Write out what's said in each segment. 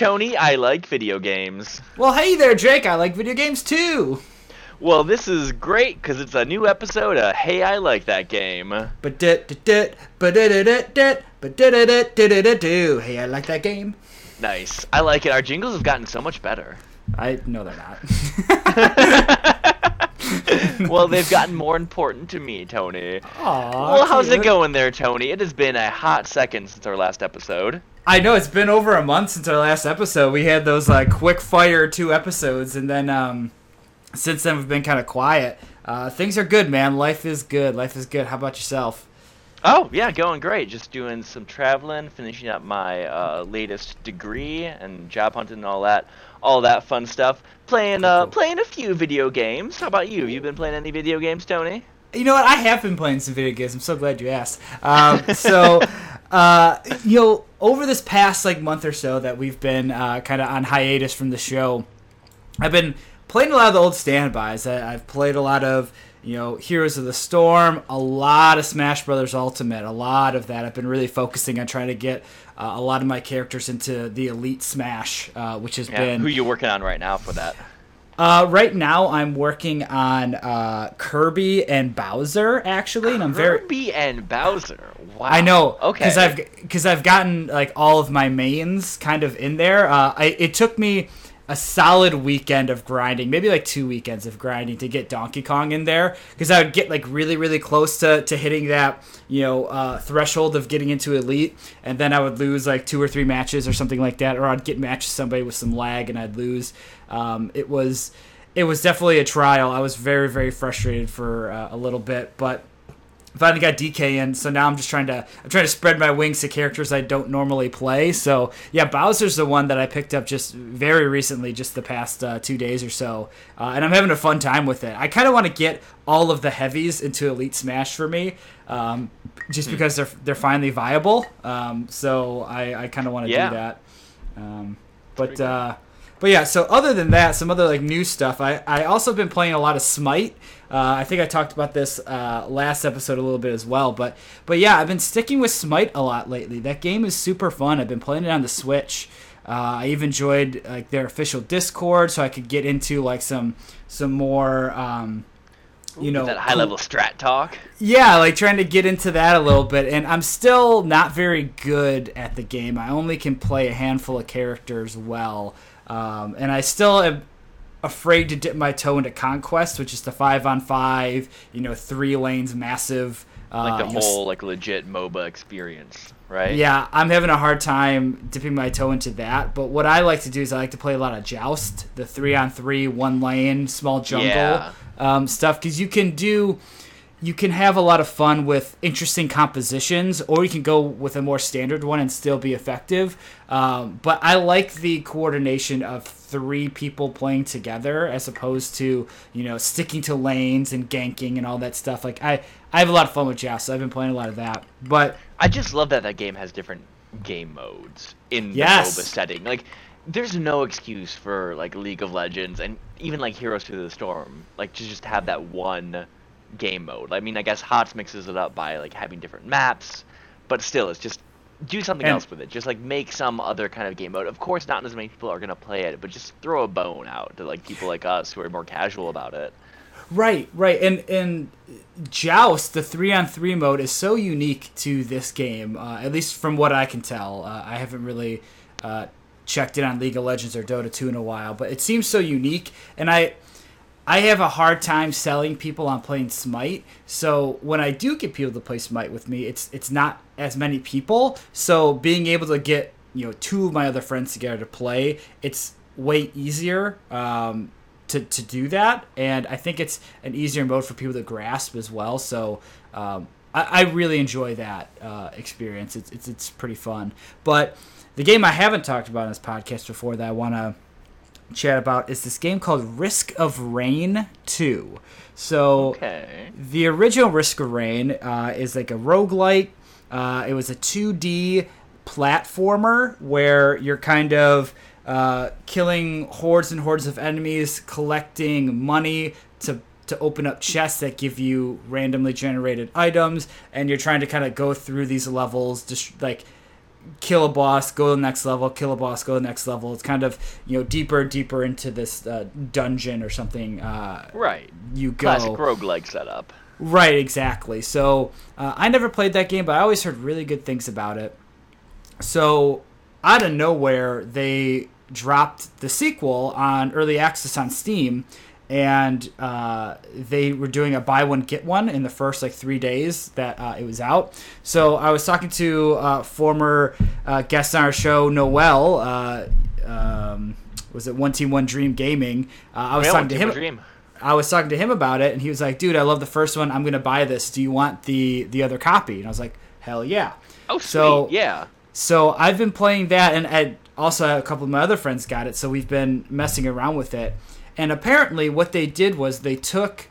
Tony, I like video games. Well, hey there, Jake. I like video games too. Well, this is great because it's a new episode of Hey, I Like That Game. But dit dit dit but dit dit dit dit but dit dit dit dit dit do. Hey, I like that game. Nice. I like it. Our jingles have gotten so much better. I no, they're not. well, they've gotten more important to me, Tony. Aw, well, how's it going there, Tony? It has been a hot second since our last episode. I know it's been over a month since our last episode. We had those like quick fire two episodes, and then um, since then we've been kind of quiet. Uh, things are good, man. Life is good. Life is good. How about yourself? Oh, yeah, going great. Just doing some traveling, finishing up my uh, latest degree and job hunting and all that. All that fun stuff. Playing uh, playing a few video games. How about you? You been playing any video games, Tony? You know what? I have been playing some video games. I'm so glad you asked. Um, so, uh, you know, over this past like month or so that we've been uh, kind of on hiatus from the show, I've been playing a lot of the old standbys. I, I've played a lot of you know Heroes of the Storm, a lot of Smash Brothers Ultimate, a lot of that. I've been really focusing on trying to get uh, a lot of my characters into the Elite Smash, uh, which has Yeah. been Who you working on right now for that? uh, right now, I'm working on uh, Kirby and Bowser actually, and I'm very. Kirby and Bowser. Wow. I know, Okay. because I've because I've gotten like all of my mains kind of in there. Uh, I, it took me a solid weekend of grinding, maybe like two weekends of grinding to get Donkey Kong in there, because I would get like really really close to, to hitting that you know uh, threshold of getting into elite, and then I would lose like two or three matches or something like that, or I'd get matches with somebody with some lag and I'd lose. Um, it was it was definitely a trial. I was very very frustrated for uh, a little bit, but finally got DK in, so now I'm just trying to I'm trying to spread my wings to characters I don't normally play. So yeah, Bowser's the one that I picked up just very recently, just the past uh, two days or so, uh, and I'm having a fun time with it. I kind of want to get all of the heavies into Elite Smash for me, um, just because they're they're finally viable. Um, so I, I kind of want to Yeah. do that. Um, but uh, but yeah, so other than that, some other like new stuff. I I also been playing a lot of Smite. Uh, I think I talked about this uh, last episode a little bit as well. But but yeah, I've been sticking with Smite a lot lately. That game is super fun. I've been playing it on the Switch. Uh, I even joined like their official Discord so I could get into like some some more. Um, you know that high level strat talk. yeah, like trying to get into that a little bit, and I'm still not very good at the game. I only can play a handful of characters well, um, and I still am afraid to dip my toe into Conquest, which is the five on five, you know, three lanes, massive. Uh, Like the whole like legit MOBA experience, right? yeah, I'm having a hard time dipping my toe into that. But what I like to do is I like to play a lot of Joust, the three on three, one lane, small jungle Yeah. um, stuff, because you can do. You can have a lot of fun with interesting compositions, or you can go with a more standard one and still be effective. Um, but I like the coordination of three people playing together as opposed to you know sticking to lanes and ganking and all that stuff. Like I, I have a lot of fun with Joust. So I've been playing a lot of that. But I just love that that game has different game modes in Yes. the MOBA setting. Like, there's no excuse for like League of Legends and even like Heroes to the Storm, like to just have that one game mode. I mean, I guess HOTS mixes it up by like having different maps, but still, it's just do something And- else with it. Just like make some other kind of game mode. Of course, not as many people are gonna play it, but just throw a bone out to like people like us who are more casual about it. Right, right, and and Joust, the three on three mode, is so unique to this game. Uh, at least from what I can tell, uh, I haven't really uh, checked in on League of Legends or Dota two in a while, but it seems so unique, and I. I have a hard time selling people on playing Smite. So when I do get people to play Smite with me, it's it's not as many people. So being able to get you know two of my other friends together to play, it's way easier um, to to do that. And I think it's an easier mode for people to grasp as well. So um, I, I really enjoy that uh, experience. It's, it's it's pretty fun. But the game I haven't talked about in this podcast before that I want to chat about is this game called Risk of Rain 2. So Okay. the original Risk of Rain uh, is like a roguelike. Uh, it was a 2D platformer where you're kind of uh, killing hordes and hordes of enemies, collecting money to to open up chests that give you randomly generated items, and you're trying to kind of go through these levels, just like kill a boss, go to the next level, kill a boss, go to the next level. It's kind of you know deeper, deeper into this uh, dungeon or something. Uh, Right. you go. Classic roguelike setup. Right, exactly. So uh, I never played that game, but I always heard really good things about it. So out of nowhere, they dropped the sequel on early access on Steam, and uh, they were doing a buy one get one in the first like three days that uh, it was out. So I was talking to uh, former uh, guest on our show, Noel. Uh, um, was it One Team One Dream Gaming? Uh, I was talking to him. Dream. I was talking to him about it, and he was like, "Dude, I love the first one. I'm gonna buy this. Do you want the the other copy?" And I was like, "Hell yeah!" Oh, sweet. So- yeah. So I've been playing that, and I also a couple of my other friends got it. So we've been messing around with it, and apparently, what they did was they took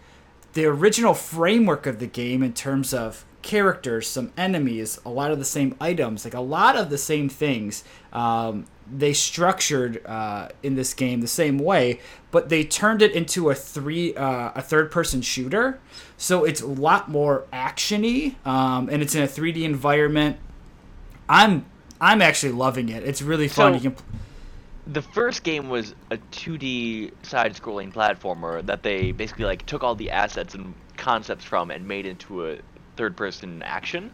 the original framework of the game in terms of characters, some enemies, a lot of the same items, like a lot of the same things. Um, they structured uh, in this game the same way, but they turned it into a three uh, a third person shooter. So it's a lot more actiony, um, and it's in a 3D environment. I'm I'm actually loving it. It's really fun. So- you can The first game was a 2D side-scrolling platformer that they basically like took all the assets and concepts from and made into a third-person action.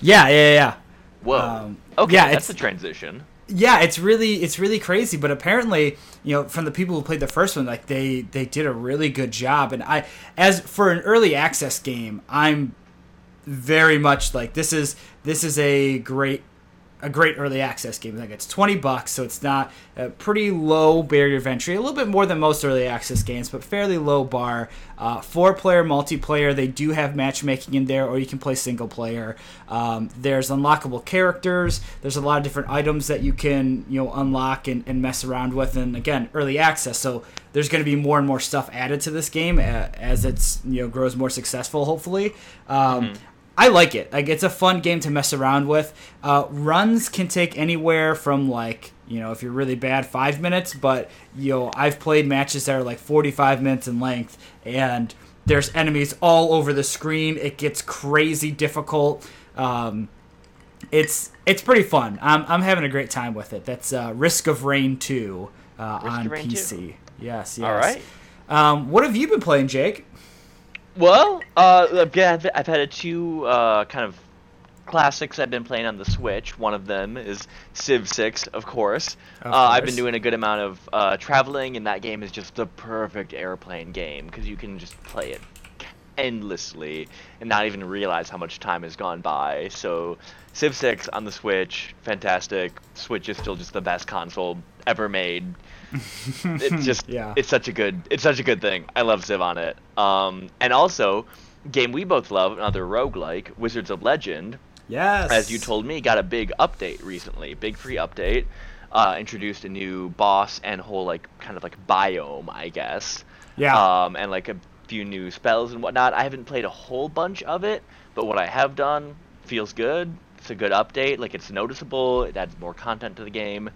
yeah, yeah, yeah. Whoa. Um, okay, yeah, that's a transition. yeah it's really it's really crazy but apparently you know from the people who played the first one like they they did a really good job and i as for an early access game i'm very much like this is this is a great a great early access game. Like it's 20 bucks so it's not a pretty low barrier of entry a little bit more than most early access games but fairly low bar. Uh, four player multiplayer they do have matchmaking in there or you can play single player. Um, there's unlockable characters. There's a lot of different items that you can you know unlock and, and mess around with and again early access. So there's going to be more and more stuff added to this game as it's you know grows more successful hopefully. Um, I like it. Like it's a fun game to mess around with. Uh, runs can take anywhere from like you know if you're really bad five minutes, but you know I've played matches that are like 45 minutes in length, and there's enemies all over the screen. It gets crazy difficult. Um, it's it's pretty fun. I'm I'm having a great time with it. That's uh, Risk of Rain 2 uh, Risk on Rain 2. PC. Yes, yes. All right. Um, what have you been playing, Jake? Well, uh, I've, I've had a two uh, kind of classics I've been playing on the Switch. One of them is Civ 6, of course. Of uh, I've been doing a good amount of uh, traveling, and that game is just the perfect airplane game because you can just play it endlessly and not even realize how much time has gone by. So, Civ 6 on the Switch, fantastic. Switch is still just the best console ever made. it's just Yeah. it's such a good it's such a good thing. I love Civ on it. Um, and also, game we both love, another roguelike, Wizards of Legend, Yes. as you told me, got a big update recently, big free update. Uh, introduced a new boss and whole like kind of like biome, I guess. Yeah. Um, and like a few new spells and whatnot. I haven't played a whole bunch of it, but what I have done feels good. It's a good update. Like it's noticeable. It adds more content to the game,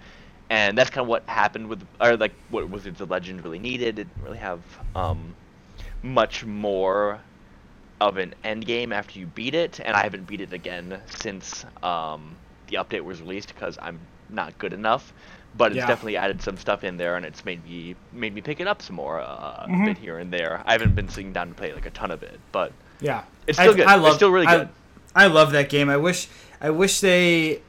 and that's kind of what happened with, or like what Wizards of Legend really needed. It didn't really have um, much more of an end game after you beat it, and I haven't beat it again since um, the update was released because I'm not good enough. But it's Yeah. definitely added some stuff in there, and it's made me made me pick it up some more uh, Mhm. a bit here and there. I haven't been sitting down to play like a ton of it, but Yeah, It's still good. It's still really I- good. I, love that game. I wish I wish they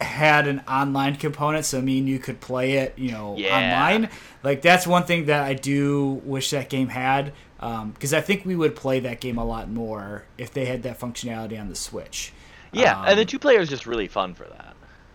had an online component so me and you could play it, you know, Yeah. online. Like that's one thing that I do wish that game had, because I think we would play that game a lot more if they had that functionality on the Switch. yeah, Um, and the two player is just really fun for that.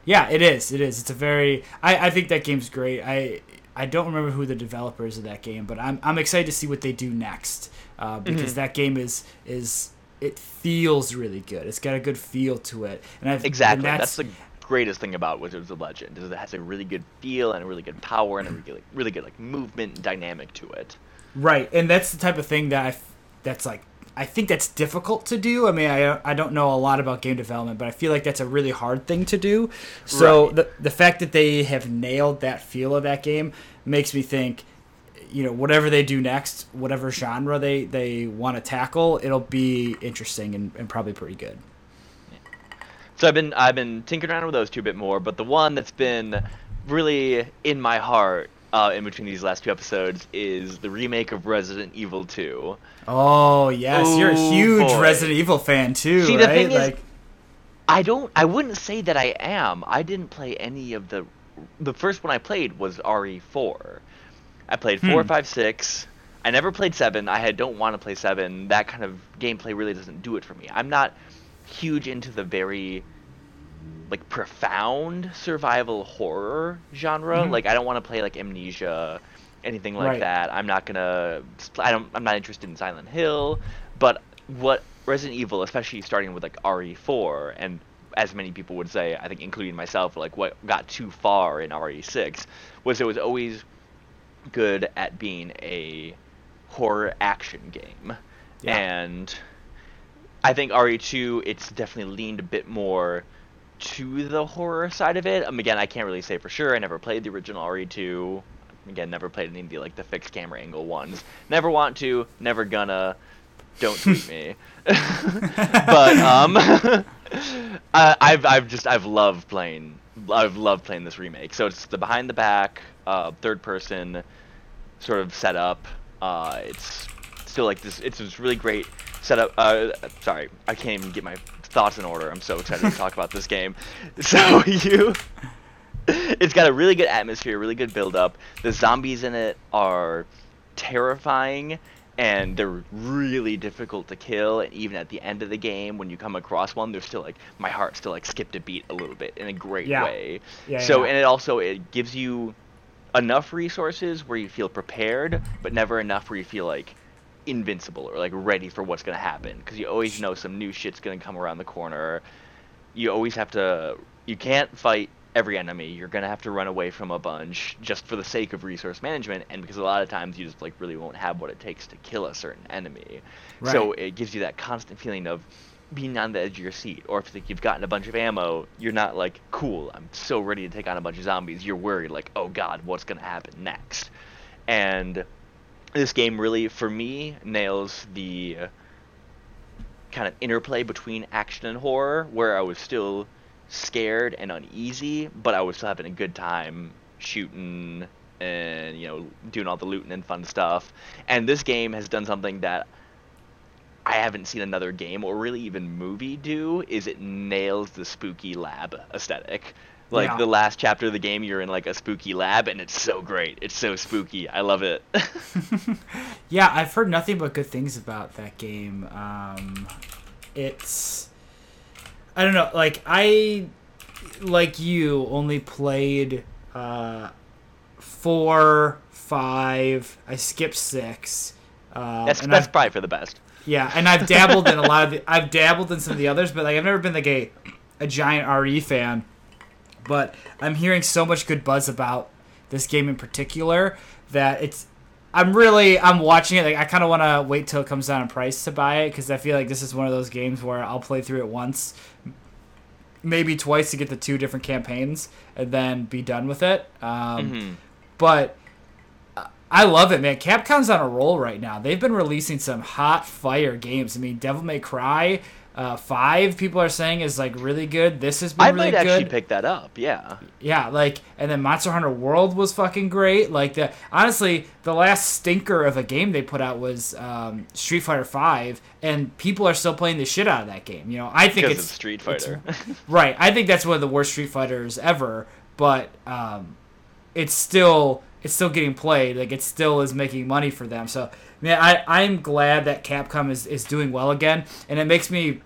Yeah, it is. It is. It's a very. I, I think that game's great. I I don't remember who the developers of that game, but I'm I'm excited to see what they do next uh, because Mhm. that game is is it feels really good. It's got a good feel to it, and I've Exactly. and That's, the greatest thing about Wizards of Legend is it has a really good feel and a really good power and a really really good like movement and dynamic to it. right, and that's the type of thing that I that's like. I think that's difficult to do. I mean, I, I don't know a lot about game development, but I feel like that's a really hard thing to do. So Right. the the fact that they have nailed that feel of that game makes me think, you know, whatever they do next, whatever genre they they want to tackle, it'll be interesting and, and probably pretty good. So I've been I've been tinkering around with those two a bit more, but the one that's been really in my heart uh, in between these last two episodes is the remake of Resident Evil 2. Oh yes, you're a Oh, huge boy. Resident Evil fan too, See, right? thing is- I don't. I wouldn't say that I am. I didn't play any of the. The first one I played was RE4. I played four, Hmm. five, six. I never played seven. I had, don't want to play seven. That kind of gameplay really doesn't do it for me. I'm not huge into the very like profound survival horror genre. Mhm. Like I don't want to play like Amnesia, anything like Right. that. I'm not gonna. I don't. I'm not interested in Silent Hill. But what Resident Evil, especially starting with like RE4, and as many people would say, I think including myself, like what got too far in RE6 was it was always good at being a horror action game, Yeah. and I think RE2 it's definitely leaned a bit more to the horror side of it. Um, again, I can't really say for sure. I never played the original RE2. Again, never played any of the like the fixed camera angle ones. Never want to. Never gonna. Don't tweet me. but um, I, I've I've just I've loved playing. I've loved playing this remake. So it's the behind the back, uh, third person sort of setup. Uh, it's still like this. It's this really great setup. Uh, sorry, I can't even get my thoughts in order. I'm so excited to talk about this game. So you, it's got a really good atmosphere, really good build up. The zombies in it are terrifying. And they're really difficult to kill, and even at the end of the game, when you come across one, they're still like my heart still like skipped a beat a little bit in a great Yeah. way. Yeah, so yeah. and it also it gives you enough resources where you feel prepared, but never enough where you feel like invincible or like ready for what's gonna happen. Because you always know some new shit's gonna come around the corner. You always have to. You can't fight every enemy. You're gonna have to run away from a bunch just for the sake of resource management, and because a lot of times you just like really won't have what it takes to kill a certain enemy. So it gives you that constant feeling of being on the edge of your seat, or if like, you've gotten a bunch of ammo, you're not like, cool, I'm so ready to take on a bunch of zombies. You're worried, like, oh god, what's gonna happen next? And this game really, for me, nails the kind of interplay between action and horror, where I was still scared and uneasy, but I was still having a good time shooting and you know doing all the looting and fun stuff. And this game has done something that I haven't seen another game or really even movie do is it nails the spooky lab aesthetic. Like Yeah. the last chapter of the game you're in like a spooky lab and it's so great. It's so spooky. I love it. Yeah, I've heard nothing but good things about that game. Um, it's I don't know, like I like you only played uh, four, five. I skipped six. Um, that's that's I've- probably for the best. yeah, and I've dabbled in a lot of. The, I've dabbled in some of the others, but like I've never been like a a giant RE fan. But I'm hearing so much good buzz about this game in particular that it's. I'm really I'm watching it. Like I kind of want to wait till it comes down in price to buy it because I feel like this is one of those games where I'll play through it once, maybe twice to get the two different campaigns and then be done with it. Um, Mhm. but uh, I love it, man. Capcom's on a roll right now. They've been releasing some hot fire games. I mean, Devil May Cry uh, Five, people are saying is like really good. This has been I really might actually good. pick that up. Yeah. Yeah, like, and then Monster Hunter World was fucking great. Like the honestly, the last stinker of a game they put out was um, Street Fighter Five, and people are still playing the shit out of that game. You know, I think Because it's it's Street it's- Fighter. Right. I think that's one of the worst Street Fighters ever, but um, it's still it's still getting played. Like it still is making money for them. So man, I I'm glad that Capcom is is doing well again, and it makes me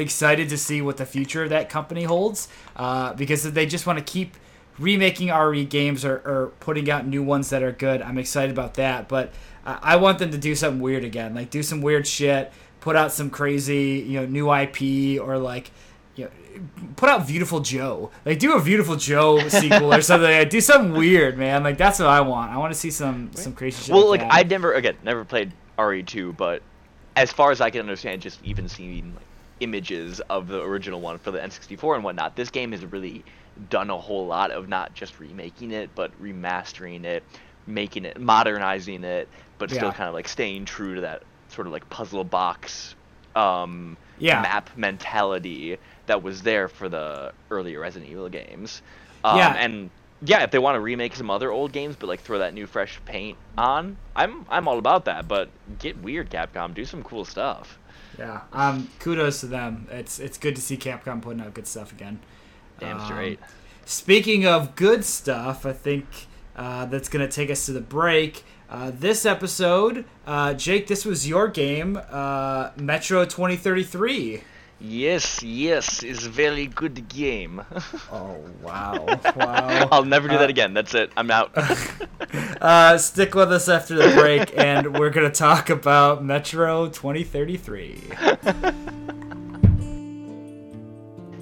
excited to see what the future of that company holds uh, because they just want to keep remaking RE games or, or putting out new ones that are good. I'm excited about that, but I, I want them to do something weird again, like do some weird shit, put out some crazy you know new IP or like you know put out Beautiful Joe, like do a Beautiful Joe sequel or something. Like, do something weird, man. Like that's what I want. I want to see some some crazy shit. well, like that. I'd never again never played RE2, but as far as I can understand, just even seeing like images of the original one for the N64 and whatnot, this game has really done a whole lot of not just remaking it, but remastering it, making it, modernizing it, but still Yeah. kind of like staying true to that sort of like puzzle box um, Yeah. map mentality that was there for the earlier Resident Evil games. Um, Yeah. and yeah, if they want to remake some other old games, but like throw that new fresh paint on, I'm I'm all about that. But get weird, Capcom, do some cool stuff. Yeah. Um, kudos to them. It's it's good to see Capcom putting out good stuff again. Damn Um, straight. Speaking of good stuff, I think uh, that's going to take us to the break. Uh, this episode, uh, Jake, this was your game, uh, Metro 2033. Yes, yes, it's a very good game. Oh, wow. Wow. I'll never do Uh, that again. That's it. I'm out. Uh, stick with us after the break, and we're going to talk about Metro 2033.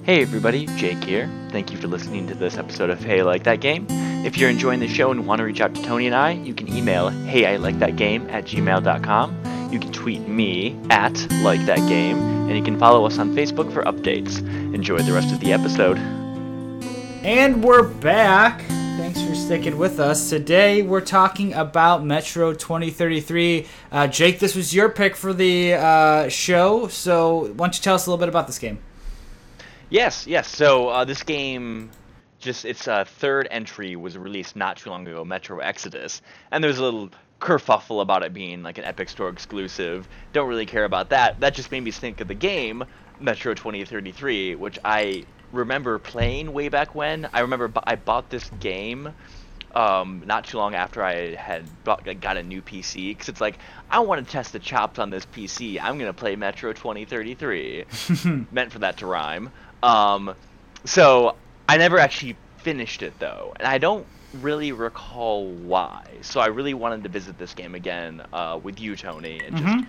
Hey everybody, Jake here. Thank you for listening to this episode of Hey I Like That Game. If you're enjoying the show and want to reach out to Tony and I, you can email hey I like that game at gmail.com. You can tweet me at like that game, and you can follow us on Facebook for updates. Enjoy the rest of the episode. And we're back. Thanks for sticking with us. Today we're talking about Metro 2033. Uh, Jake, this was your pick for the uh, show, so why don't you tell us a little bit about this game? Yes, yes. So uh, this game, just its uh, third entry was released not too long ago, Metro Exodus, and there's a little kerfuffle about it being like an Epic Store exclusive. Don't really care about that. That just made me think of the game Metro 2033, which I remember playing way back when. I remember bu- I bought this game um, not too long after I had bought, like, got a new PC because it's like I want to test the chops on this PC. I'm gonna play Metro 2033. Meant for that to rhyme. Um, so I never actually finished it though, and I don't really recall why. So I really wanted to visit this game again uh, with you, Tony, and Mhm. just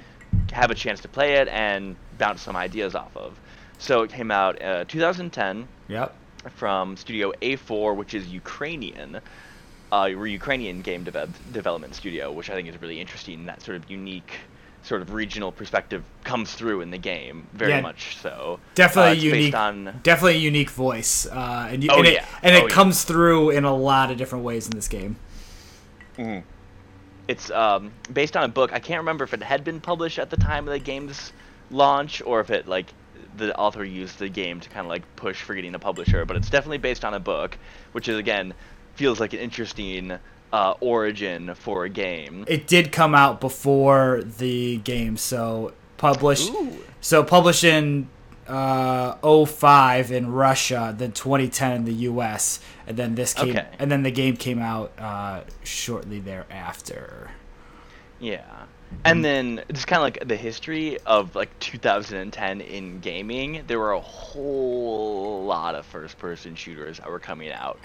have a chance to play it and bounce some ideas off of. So it came out uh, 2010 Yep. from Studio A4, which is Ukrainian, uh, a Ukrainian game deve- development studio, which I think is really interesting. That sort of unique, sort of regional perspective comes through in the game very Yeah. much so. Definitely Uh, it's unique. Based on, Definitely a unique voice, uh, and you, Oh, and it, yeah. and it Oh, yeah. comes through in a lot of different ways in this game. it's um, based on a book. I can't remember if it had been published at the time of the game's launch or if it like the author used the game to kind of like push for getting a publisher. But it's definitely based on a book, which is again feels like an interesting uh, origin for a game. It did come out before the game, so published. Ooh. So published in uh, 05 in Russia, then 2010 in the U.S., and then this came, Okay. and then the game came out uh, shortly thereafter. Yeah. And then just kind of like the history of like 2010 in gaming, there were a whole lot of first-person shooters that were coming out.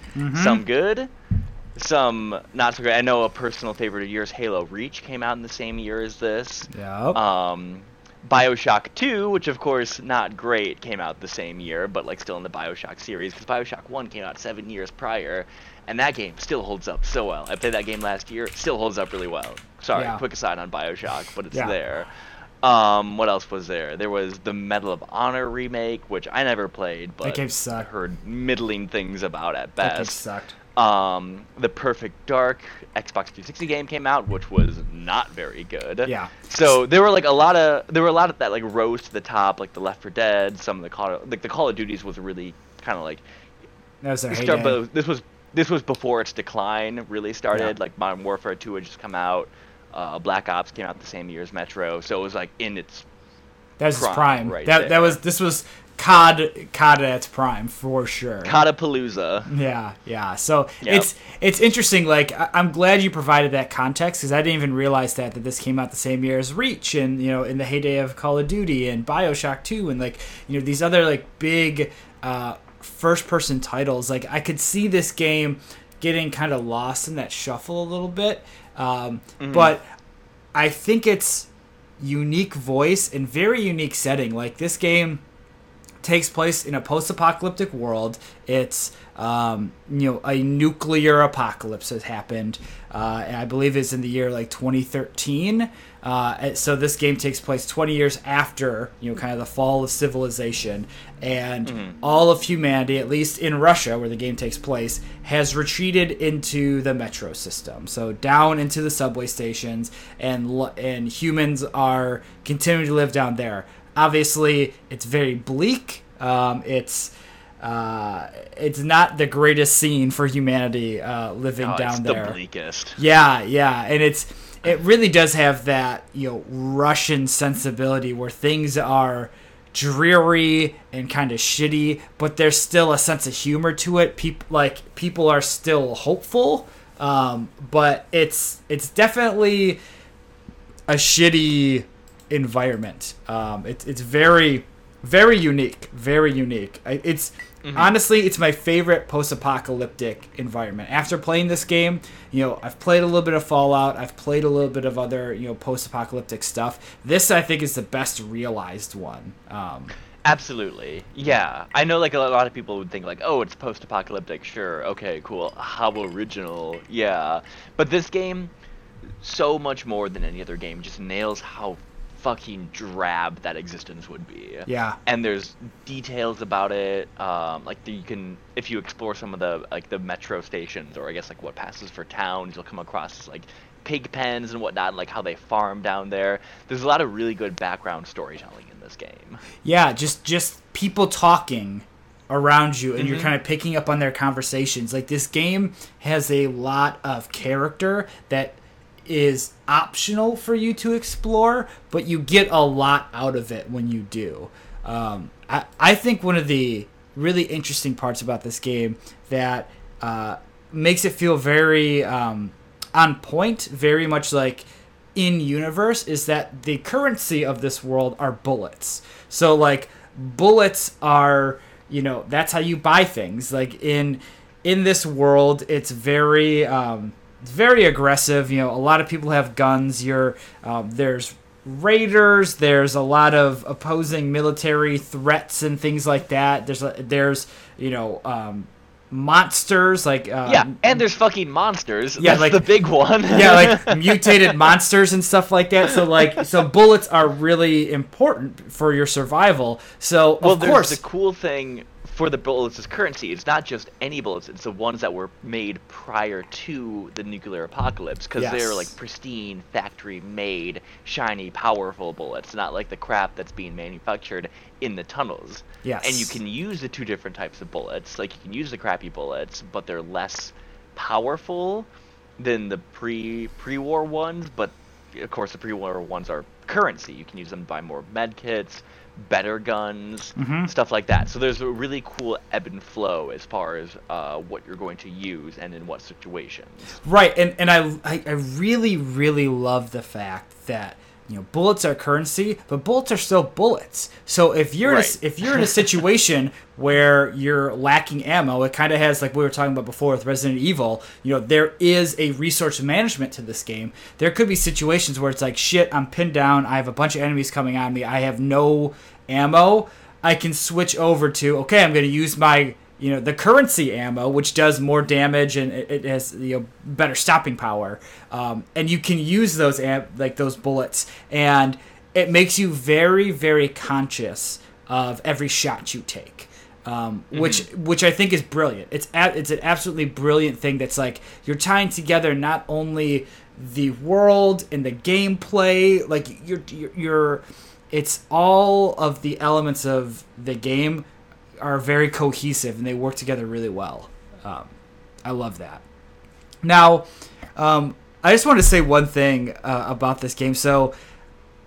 Some good, some not so great. I know a personal favorite of yours, Halo Reach, came out in the same year as this. Yeah. Um, Bioshock 2, which of course not great, came out the same year, but like still in the Bioshock series because Bioshock 1 came out seven years prior, and that game still holds up so well. I played that game last year; it still holds up really well. Sorry, Yeah. quick aside on Bioshock, but it's Yeah. there. Um, what else was there? There was the Medal of Honor remake, which I never played, but that game sucked. heard middling things about at best. that game sucked. Um, the Perfect Dark Xbox 360 game came out, which was not very good. Yeah. So there were like a lot of there were a lot of that like rose to the top, like the Left 4 Dead, some of the Call like the Call of Duties was really kind of like That was their start, but this was this was before its decline really started. Yeah. Like Modern Warfare 2 had just come out. Uh, Black Ops came out the same year as Metro, so it was like in its that was prime prime. right that there. that was this was COD COD at its prime for sure. Codapalooza. Yeah, yeah. So Yep. it's it's interesting. Like I- I'm glad you provided that context because I didn't even realize that that this came out the same year as Reach and you know in the heyday of Call of Duty and Bioshock 2 and like you know these other like big uh, first person titles. Like I could see this game getting kind of lost in that shuffle a little bit, um, but I think it's unique voice and very unique setting. Like this game takes place in a post-apocalyptic world. It's um, you know a nuclear apocalypse has happened, uh, and I believe it's in the year like 2013. Uh, so this game takes place 20 years after you know kind of the fall of civilization, and all of humanity, at least in Russia where the game takes place, has retreated into the metro system. So down into the subway stations, and and humans are continuing to live down there obviously, it's very bleak. Um, it's uh, it's not the greatest scene for humanity uh, living Oh, down it's there. the bleakest. Yeah, yeah, and it's it really does have that you know Russian sensibility where things are dreary and kind of shitty, but there's still a sense of humor to it. People like people are still hopeful, um, but it's it's definitely a shitty environment. Um, it's it's very very unique, very unique. It's honestly it's my favorite post-apocalyptic environment. After playing this game, you know, I've played a little bit of Fallout, I've played a little bit of other you know post-apocalyptic stuff. This I think is the best realized one. Um, Absolutely. Yeah. I know like a lot of people would think like, "Oh, it's post-apocalyptic." Sure. Okay, cool. How original. Yeah. But this game so much more than any other game just nails how fucking drab that existence would be. yeah, And there's details about it um, like you can if you explore some of the like the metro stations or I guess like what passes for towns, you'll come across like pig pens and whatnot, and like how they farm down there. There's a lot of really good background storytelling in this game. yeah, just just people talking around you and you're Mhm. kind of picking up on their conversations. Like this game has a lot of character that is optional for you to explore, but you get a lot out of it when you do. Um, I, I think one of the really interesting parts about this game that uh, makes it feel very um, on point, very much like in universe, is that the currency of this world are bullets. So, like, bullets are, you know, that's how you buy things. Like, in in this world, it's very um, it's very aggressive. You know, a lot of people have guns. You're um, there's raiders. There's a lot of opposing military threats and things like that. There's a, there's you know um, monsters like uh, yeah, and there's fucking monsters. Yeah, That's like- the big one. yeah, like mutated monsters and stuff like that. So like so bullets are really important for your survival. So well, of there's course the cool thing for the bullets as currency. It's not just any bullets; it's the ones that were made prior to the nuclear apocalypse, because they're like pristine, factory-made, shiny, powerful bullets, not like the crap that's being manufactured in the tunnels. Yes. And you can use the two different types of bullets. Like you can use the crappy bullets, but they're less powerful than the pre pre-war ones. But of course, the pre-war ones are currency. You can use them to buy more med kits, better guns, Mhm. stuff like that. So there's a really cool ebb and flow as far as uh, what you're going to use and in what situations. Right, and and I, I I really really love the fact that you know bullets are currency, but bullets are still bullets. So if you're in a, if you're in a situation where you're lacking ammo, it kind of has like we were talking about before with Resident Evil. You know there is a resource management to this game. There could be situations where it's like shit, I'm pinned down. I have a bunch of enemies coming on me. I have no ammo. I can switch over to okay. I'm going to use my you know the currency ammo which does more damage and it, it has you know better stopping power um, and you can use those am- like those bullets and it makes you very very conscious of every shot you take um, which which I think is brilliant. It's a, it's an absolutely brilliant thing. That's like you're tying together not only the world and the gameplay, like you're you're, you're it's all of the elements of the game are very cohesive and they work together really well. Um, I love that. Now, um, I just want to say one thing uh, about this game. So,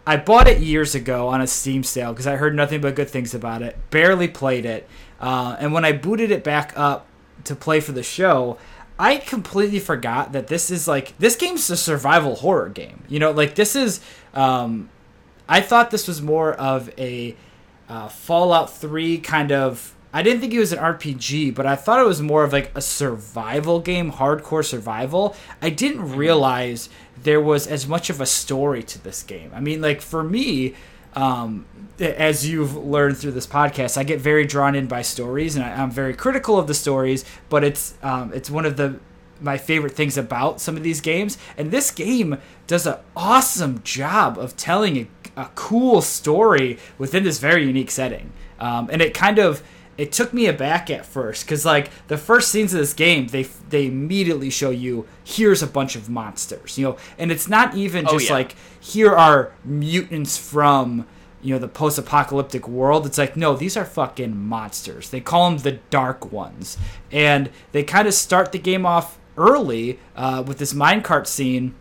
I bought it years ago on a Steam sale because I heard nothing but good things about it. Barely played it, uh, and when I booted it back up to play for the show, I completely forgot that this is like this game's a survival horror game. You know, like this is. Um, I thought this was more of a uh, Fallout 3 kind of. I didn't think it was an RPG, but I thought it was more of like a survival game, hardcore survival. I didn't realize there was as much of a story to this game. I mean, like for me, um, as you've learned through this podcast, I get very drawn in by stories, and I, I'm very critical of the stories. But it's um, it's one of the my favorite things about some of these games. And this game does an awesome job of telling a, a cool story within this very unique setting. Um, and it kind of it took me aback at first because like the first scenes of this game they they immediately show you here's a bunch of monsters you know and it's not even Oh, just yeah. like here are mutants from you know the post-apocalyptic world it's like no these are fucking monsters they call them the dark ones and they kind of start the game off early uh, with this minecart scene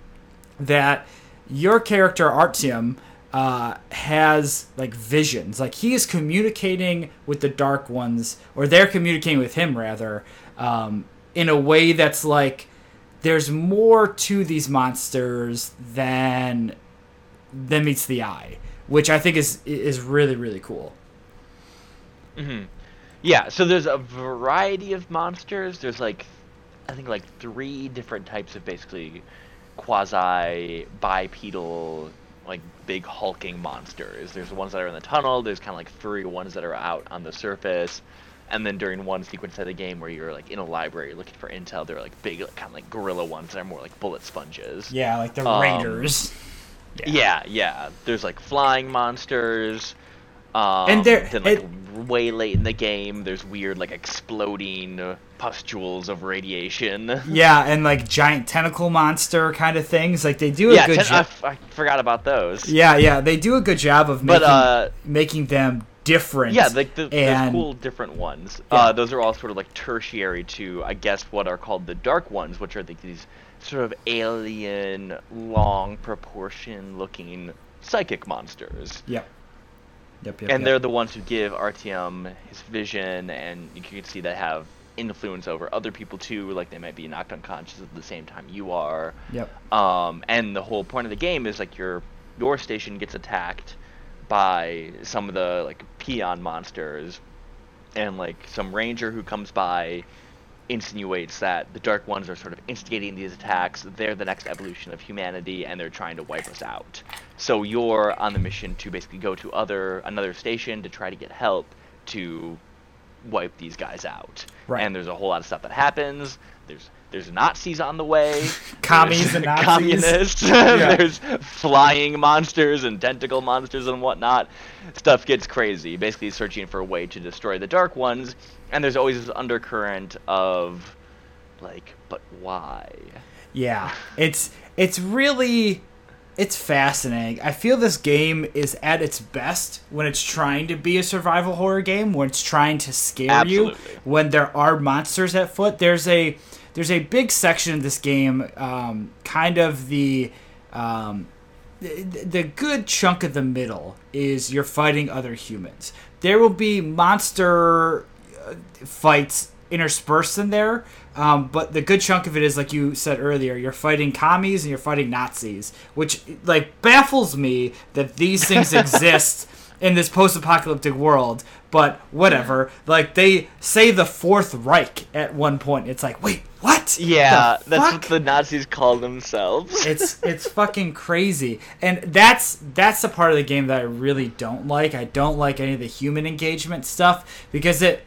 that your character artyom uh, has like visions like he is communicating with the dark ones or they're communicating with him rather um, in a way that's like there's more to these monsters than than meets the eye which I think is is really really cool. Mm-hmm. Yeah, so there's a variety of monsters. There's like, I think like three different types of basically quasi bipedal, like big hulking monsters. There's the ones that are in the tunnel. There's kind of like three ones that are out on the surface. And then during one sequence of the game where you're like in a library looking for intel, there are like big, like, kind of like gorilla ones that are more like bullet sponges. Yeah, like the um, raiders. Yeah. yeah, yeah. There's like flying monsters. Um, and there, then like it, way late in the game, there's weird like exploding pustules of radiation. Yeah, and like giant tentacle monster kind of things. Like they do a yeah, good ten- job. I, forgot about those. Yeah, yeah, they do a good job of making but, uh, making them different. Yeah, like the, and, cool different ones. Yeah. Uh, those are all sort of like tertiary to, I guess, what are called the dark ones, which are the, these sort of alien, long proportion looking psychic monsters. Yep. Yep, yep, and yep. they're the ones who give Artyom his vision, and you can see they have influence over other people too. Like they might be knocked unconscious at the same time you are. Yep. Um, and the whole point of the game is like your your station gets attacked by some of the like peon monsters, and like some ranger who comes by insinuates that the Dark Ones are sort of instigating these attacks. They're the next evolution of humanity, and they're trying to wipe us out. So you're on the mission to basically go to other another station to try to get help to wipe these guys out. Right. And there's a whole lot of stuff that happens. There's there's Nazis on the way. Commies and Nazis. Communists. Yeah. there's flying monsters and tentacle monsters and whatnot. Stuff gets crazy. Basically, searching for a way to destroy the Dark Ones, and there's always this undercurrent of, like, but why? Yeah, it's it's really it's fascinating. I feel this game is at its best when it's trying to be a survival horror game, when it's trying to scare Absolutely. you, when there are monsters at foot. There's a there's a big section of this game, um, kind of the, um, the the good chunk of the middle is you're fighting other humans. There will be monster uh, fights interspersed in there, um, but the good chunk of it is like you said earlier, you're fighting commies and you're fighting Nazis, which like baffles me that these things exist in this post-apocalyptic world. But whatever. Like they say the Fourth Reich at one point. It's like, wait, what? Yeah, that's what the Nazis call themselves. it's it's fucking crazy, and that's that's the part of the game that I really don't like. I don't like any of the human engagement stuff because it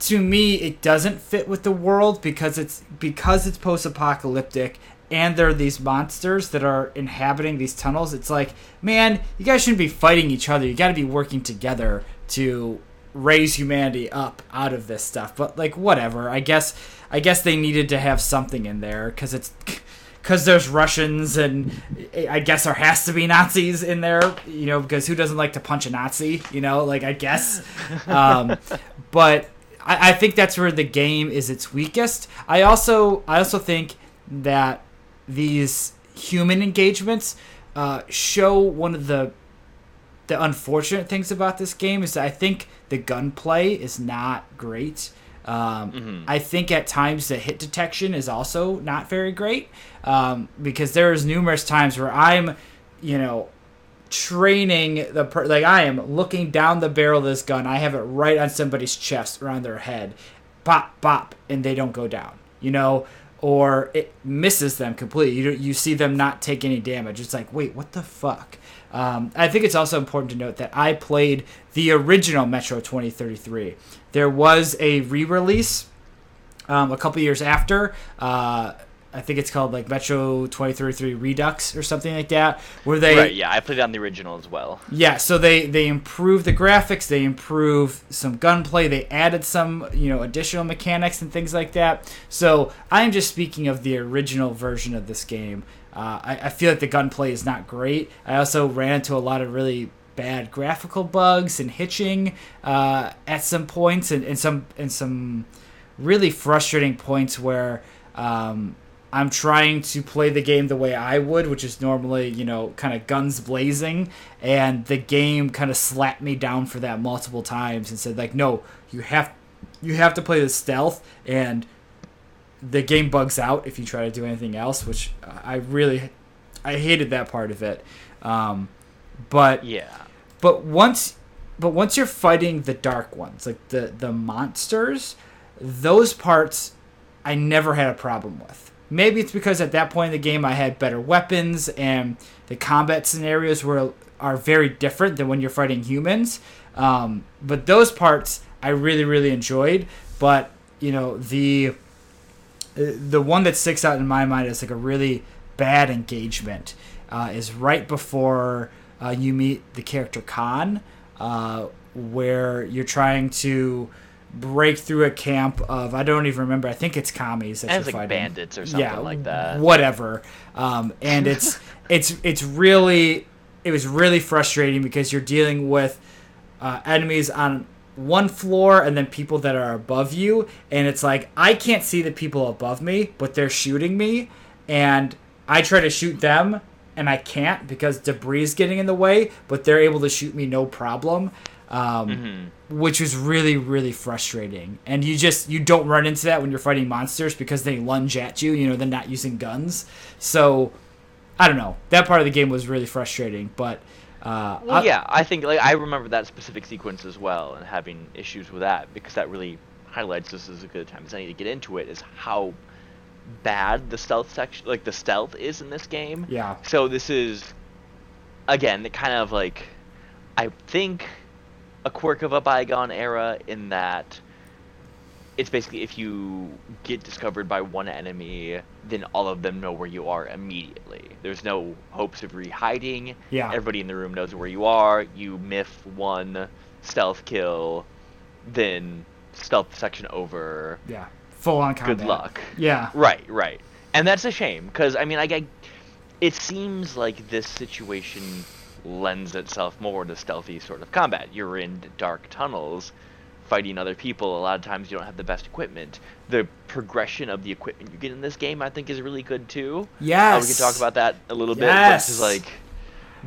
to me it doesn't fit with the world because it's because it's post-apocalyptic and there are these monsters that are inhabiting these tunnels it's like man you guys shouldn't be fighting each other you got to be working together to raise humanity up out of this stuff but like whatever i guess i guess they needed to have something in there because it's because there's russians and i guess there has to be nazis in there you know because who doesn't like to punch a nazi you know like i guess um, but I, I think that's where the game is its weakest. I also I also think that these human engagements uh, show one of the the unfortunate things about this game is that I think the gunplay is not great. Um, mm-hmm. I think at times the hit detection is also not very great um, because there's numerous times where I'm, you know, training the per- like I am looking down the barrel of this gun. I have it right on somebody's chest or on their head, pop pop, and they don't go down. You know, or it misses them completely. You you see them not take any damage. It's like wait, what the fuck? Um, I think it's also important to note that I played the original Metro 2033. There was a re-release um, a couple years after. Uh, I think it's called like Metro 2033 Redux or something like that, where they right. Yeah, I played on the original as well. Yeah, so they they improved the graphics, they improved some gunplay, they added some you know additional mechanics and things like that. So I am just speaking of the original version of this game. Uh, I, I feel like the gunplay is not great. I also ran into a lot of really bad graphical bugs and hitching uh, at some points, and, and some and some really frustrating points where um, I'm trying to play the game the way I would, which is normally, you know, kind of guns blazing, and the game kind of slapped me down for that multiple times and said like, "No, you have you have to play the stealth and the game bugs out if you try to do anything else, which I really I hated that part of it. Um, but Yeah. but once but once you're fighting the dark ones, like the the monsters, those parts I never had a problem with. Maybe it's because at that point in the game I had better weapons and the combat scenarios were are very different than when you're fighting humans. Um, but those parts I really really enjoyed. But you know the the one that sticks out in my mind is like a really bad engagement uh, is right before uh, you meet the character Khan, uh, where you're trying to break through a camp of I don't even remember. I think it's commies that it's like fighting. bandits or something like that. Whatever. Um, and it's it's it's really it was really frustrating because you're dealing with uh, enemies on one floor and then people that are above you and it's like i can't see the people above me but they're shooting me and i try to shoot them and i can't because debris is getting in the way but they're able to shoot me no problem um, Mm-hmm. which was really really frustrating. And you just you don't run into that when you're fighting monsters because they lunge at you you know they're not using guns. So i don't know. That part of the game was really frustrating but uh, Well, I- yeah, I think like I remember that specific sequence as well, and having issues with that because that really highlights this as a good time. As any to get into it is how bad the stealth section, like the stealth, is in this game. Yeah. So this is, again, the kind of like, I think, a quirk of a bygone era in that it's basically if you get discovered by one enemy, then all of them know where you are immediately. There's no hopes of re-hiding. Yeah. Everybody in the room knows where you are. You miff one stealth kill, then stealth section over. yeah full on combat Good luck. yeah Right, right. And that's a shame because I mean, I get. It seems like this situation lends itself more to stealthy sort of combat. You're in dark tunnels, fighting other people. A lot of times you don't have the best equipment. The progression of the equipment you get in this game, I think, is really good too. Uh, we Yes. can talk about that a little bit. It's just Yes. like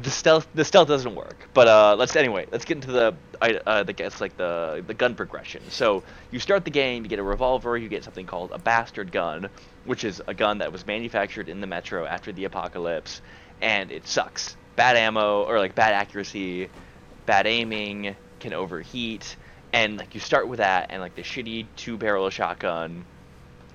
the stealth. The stealth doesn't work. But uh, let's anyway. Let's get into the I- uh, the guess like the the gun progression. So you start the game. You get a revolver. You get something called a bastard gun, which is a gun that was manufactured in the metro after the apocalypse, and it sucks. Bad ammo or like bad accuracy, bad aiming, can overheat, and like you start with that and like the shitty two barrel shotgun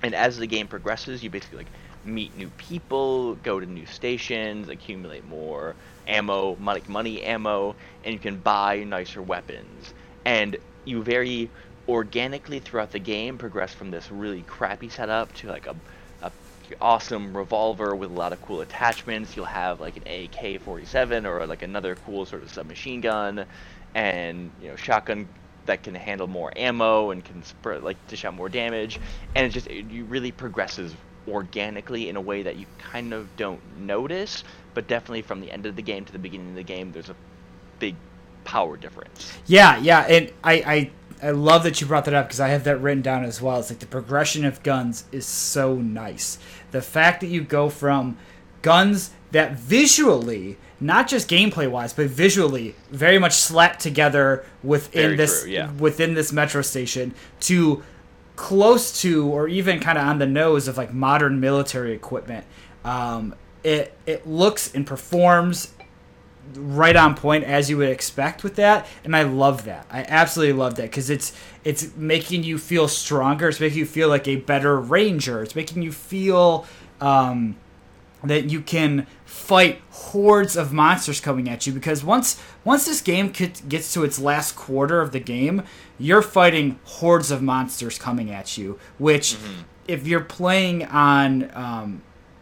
and as the game progresses, you basically like meet new people, go to new stations, accumulate more ammo, money, money ammo, and you can buy nicer weapons. And you very organically throughout the game progress from this really crappy setup to like a, a awesome revolver with a lot of cool attachments. You'll have like an AK-47 or like another cool sort of submachine gun, and you know shotgun that can handle more ammo and can spread like dish out more damage, and it just it, really progresses organically in a way that you kind of don't notice, but definitely from the end of the game to the beginning of the game, there's a big power difference. Yeah, yeah, and I, I I love that you brought that up because I have that written down as well. It's like the progression of guns is so nice. The fact that you go from guns that visually, not just gameplay wise, but visually, very much slapped together within Very this true, yeah. within this metro station to close to or even kind of on the nose of like modern military equipment. Um, it it looks and performs right on point as you would expect with that and i love that i absolutely love that because it's it's making you feel stronger it's making you feel like a better ranger it's making you feel um, that you can fight hordes of monsters coming at you because once once this game gets to its last quarter of the game you're fighting hordes of monsters coming at you which if you're playing on um,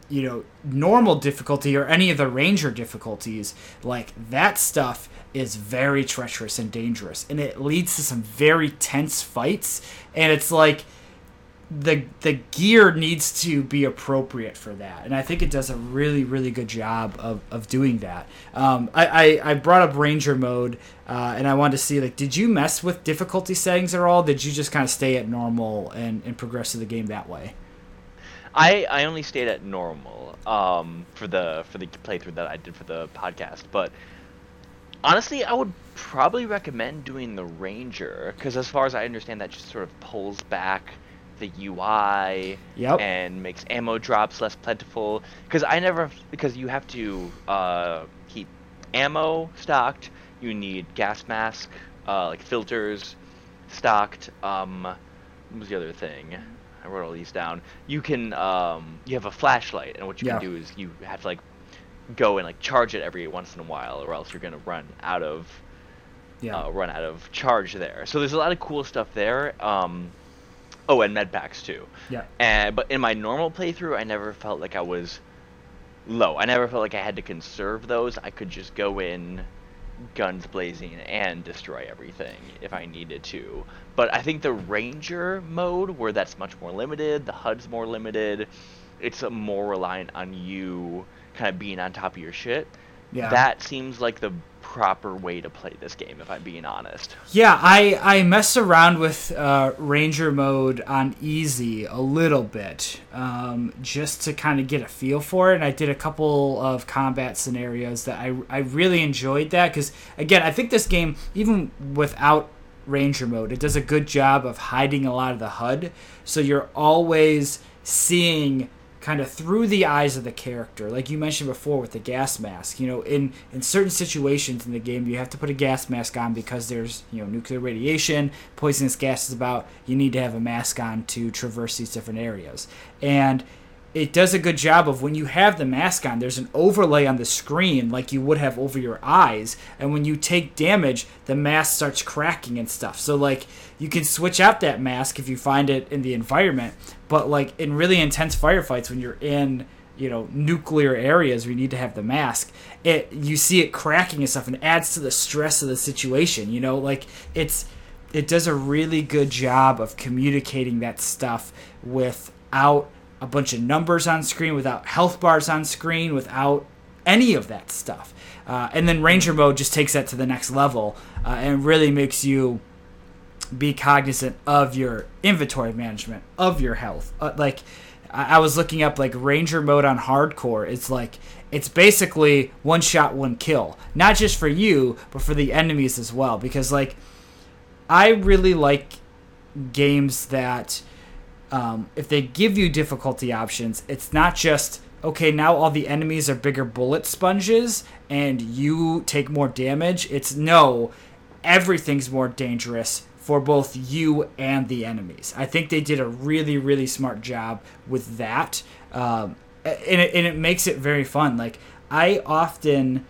you know normal difficulty or any of the ranger difficulties like that stuff is very treacherous and dangerous and it leads to some very tense fights and it's like the the gear needs to be appropriate for that, and I think it does a really really good job of, of doing that. Um, I, I, I brought up Ranger mode, uh, and I wanted to see like, did you mess with difficulty settings at all? Did you just kind of stay at normal and, and progress through the game that way? I, I only stayed at normal um, for the for the playthrough that I did for the podcast, but honestly, I would probably recommend doing the Ranger because, as far as I understand, that just sort of pulls back the UI Yep. and makes ammo drops less plentiful. Because I never, because you have to uh, keep ammo stocked. You need gas mask, uh, like filters, stocked. Um, what was the other thing? I wrote all these down. You can, um, you have a flashlight, and what you Yeah. can do is you have to like go and like charge it every once in a while, or else you're gonna run out of Yeah. uh, run out of charge there. So there's a lot of cool stuff there. Um, oh, and med packs too. yeah. And but in my normal playthrough, I never felt like I was low. I never felt like I had to conserve those. I could just go in, guns blazing, and destroy everything if I needed to. But I think the ranger mode, where that's much more limited, the HUD's more limited, it's more reliant on you kind of being on top of your shit. Yeah. That seems like the proper way to play this game, if I'm being honest. Yeah, I I mess around with uh, Ranger mode on easy a little bit, um, just to kind of get a feel for it. And I did a couple of combat scenarios that I I really enjoyed that because again, I think this game even without Ranger mode, it does a good job of hiding a lot of the HUD, so you're always seeing kind of through the eyes of the character like you mentioned before with the gas mask you know in in certain situations in the game you have to put a gas mask on because there's you know nuclear radiation poisonous gases about you need to have a mask on to traverse these different areas. And it does a good job of when you have the mask on there's an overlay on the screen like you would have over your eyes. And when you take damage the mask starts cracking and stuff. So like you can switch out that mask if you find it in the environment. But like in really intense firefights when you're in you know nuclear areas where you need to have the mask it you see it cracking and stuff and adds to the stress of the situation you know? Like it's it does a really good job of communicating that stuff without a bunch of numbers on screen without health bars on screen without any of that stuff. Uh, and then ranger mode just takes that to the next level uh, and really makes you be cognizant of your inventory management of your health. Uh, like I, I was looking up like ranger mode on hardcore. It's like it's basically one shot one kill. Not just for you but for the enemies as well. Because like i really like games that um, if they give you difficulty options it's not just okay now all the enemies are bigger bullet sponges and you take more damage it's no everything's more dangerous for both you and the enemies. I think they did a really, really smart job with that, um, and, it, and it makes it very fun. Like I often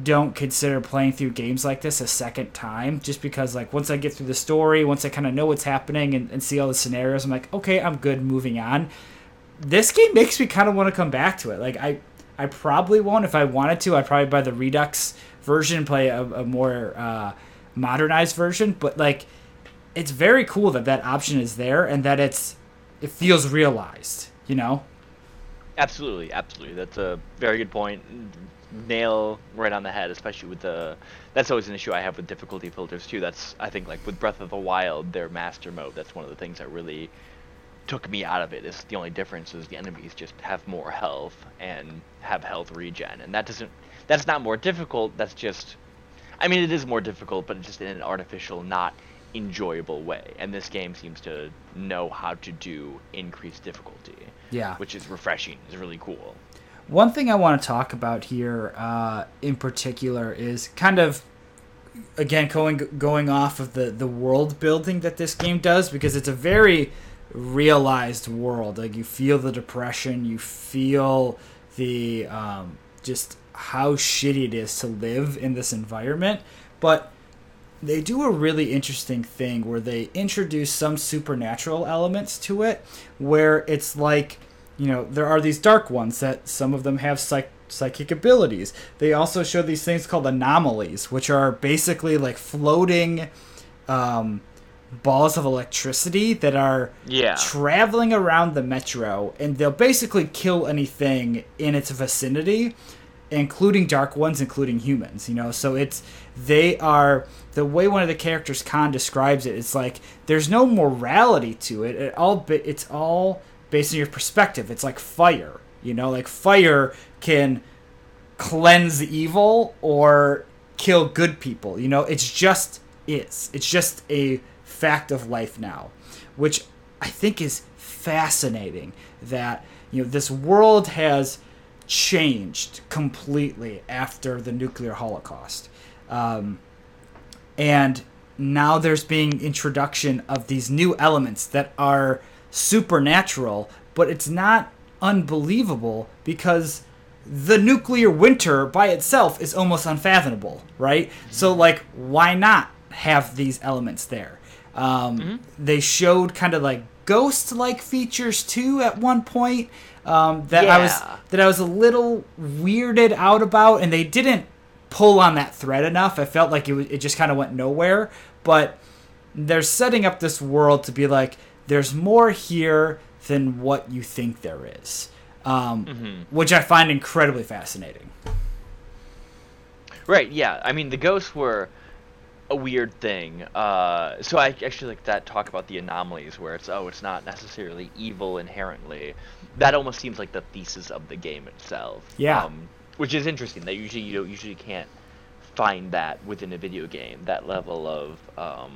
don't consider playing through games like this a second time, just because like once I get through the story, once I kind of know what's happening and, and see all the scenarios, I'm like, okay, I'm good, moving on. This game makes me kind of want to come back to it. Like I, I probably won't if I wanted to. I'd probably buy the Redux version, and play a, a more uh, modernized version, but like it's very cool that that option is there and that it's it feels realized you know Absolutely, absolutely. That's a very good point. Nail right on the head, especially with the. That's always an issue I have with difficulty filters too. That's I think like with Breath of the Wild, their master mode. That's one of the things that really took me out of it. Is the only difference is the enemies just have more health and have health regen, and that doesn't. That's not more difficult. That's just. I mean, it is more difficult, but just in an artificial, not enjoyable way. And this game seems to know how to do increased difficulty yeah which is refreshing. It's really cool. One thing i want to talk about here uh, in particular is kind of again going going off of the the world building that this game does because it's a very realized world. Like you feel the depression you feel the um, just how shitty it is to live in this environment but they do a really interesting thing where they introduce some supernatural elements to it where it's like you know there are these dark ones that some of them have psych- psychic abilities they also show these things called anomalies which are basically like floating um, balls of electricity that are Yeah. traveling around the metro, and they'll basically kill anything in its vicinity, including dark ones, including humans. You know, so it's they are the way one of the characters Khan describes it. It's like there's no morality to it. It all it's all based on your perspective. It's like fire. You know, like fire can cleanse evil or kill good people. You know, it's just is. It's just a fact of life now, which I think is fascinating that you know this world has changed completely after the nuclear holocaust. Um, and now there's being introduction of these new elements that are supernatural, but it's not unbelievable because the nuclear winter by itself is almost unfathomable, right? So like, why not have these elements there? Um, They showed kind of like ghost-like features too at one point um, that I was that I was a little weirded out about, and they didn't pull on that thread enough. I felt like it it just kind of went nowhere, but they're setting up this world to be like there's more here than what you think there is, um, which I find incredibly fascinating. Right. Yeah. I mean, the ghosts were a weird thing. Uh, so I actually like that talk about the anomalies where it's oh, it's not necessarily evil inherently. That almost seems like the thesis of the game itself. Yeah. Um, which is interesting. That usually you don't usually can't find that within a video game. That level of um,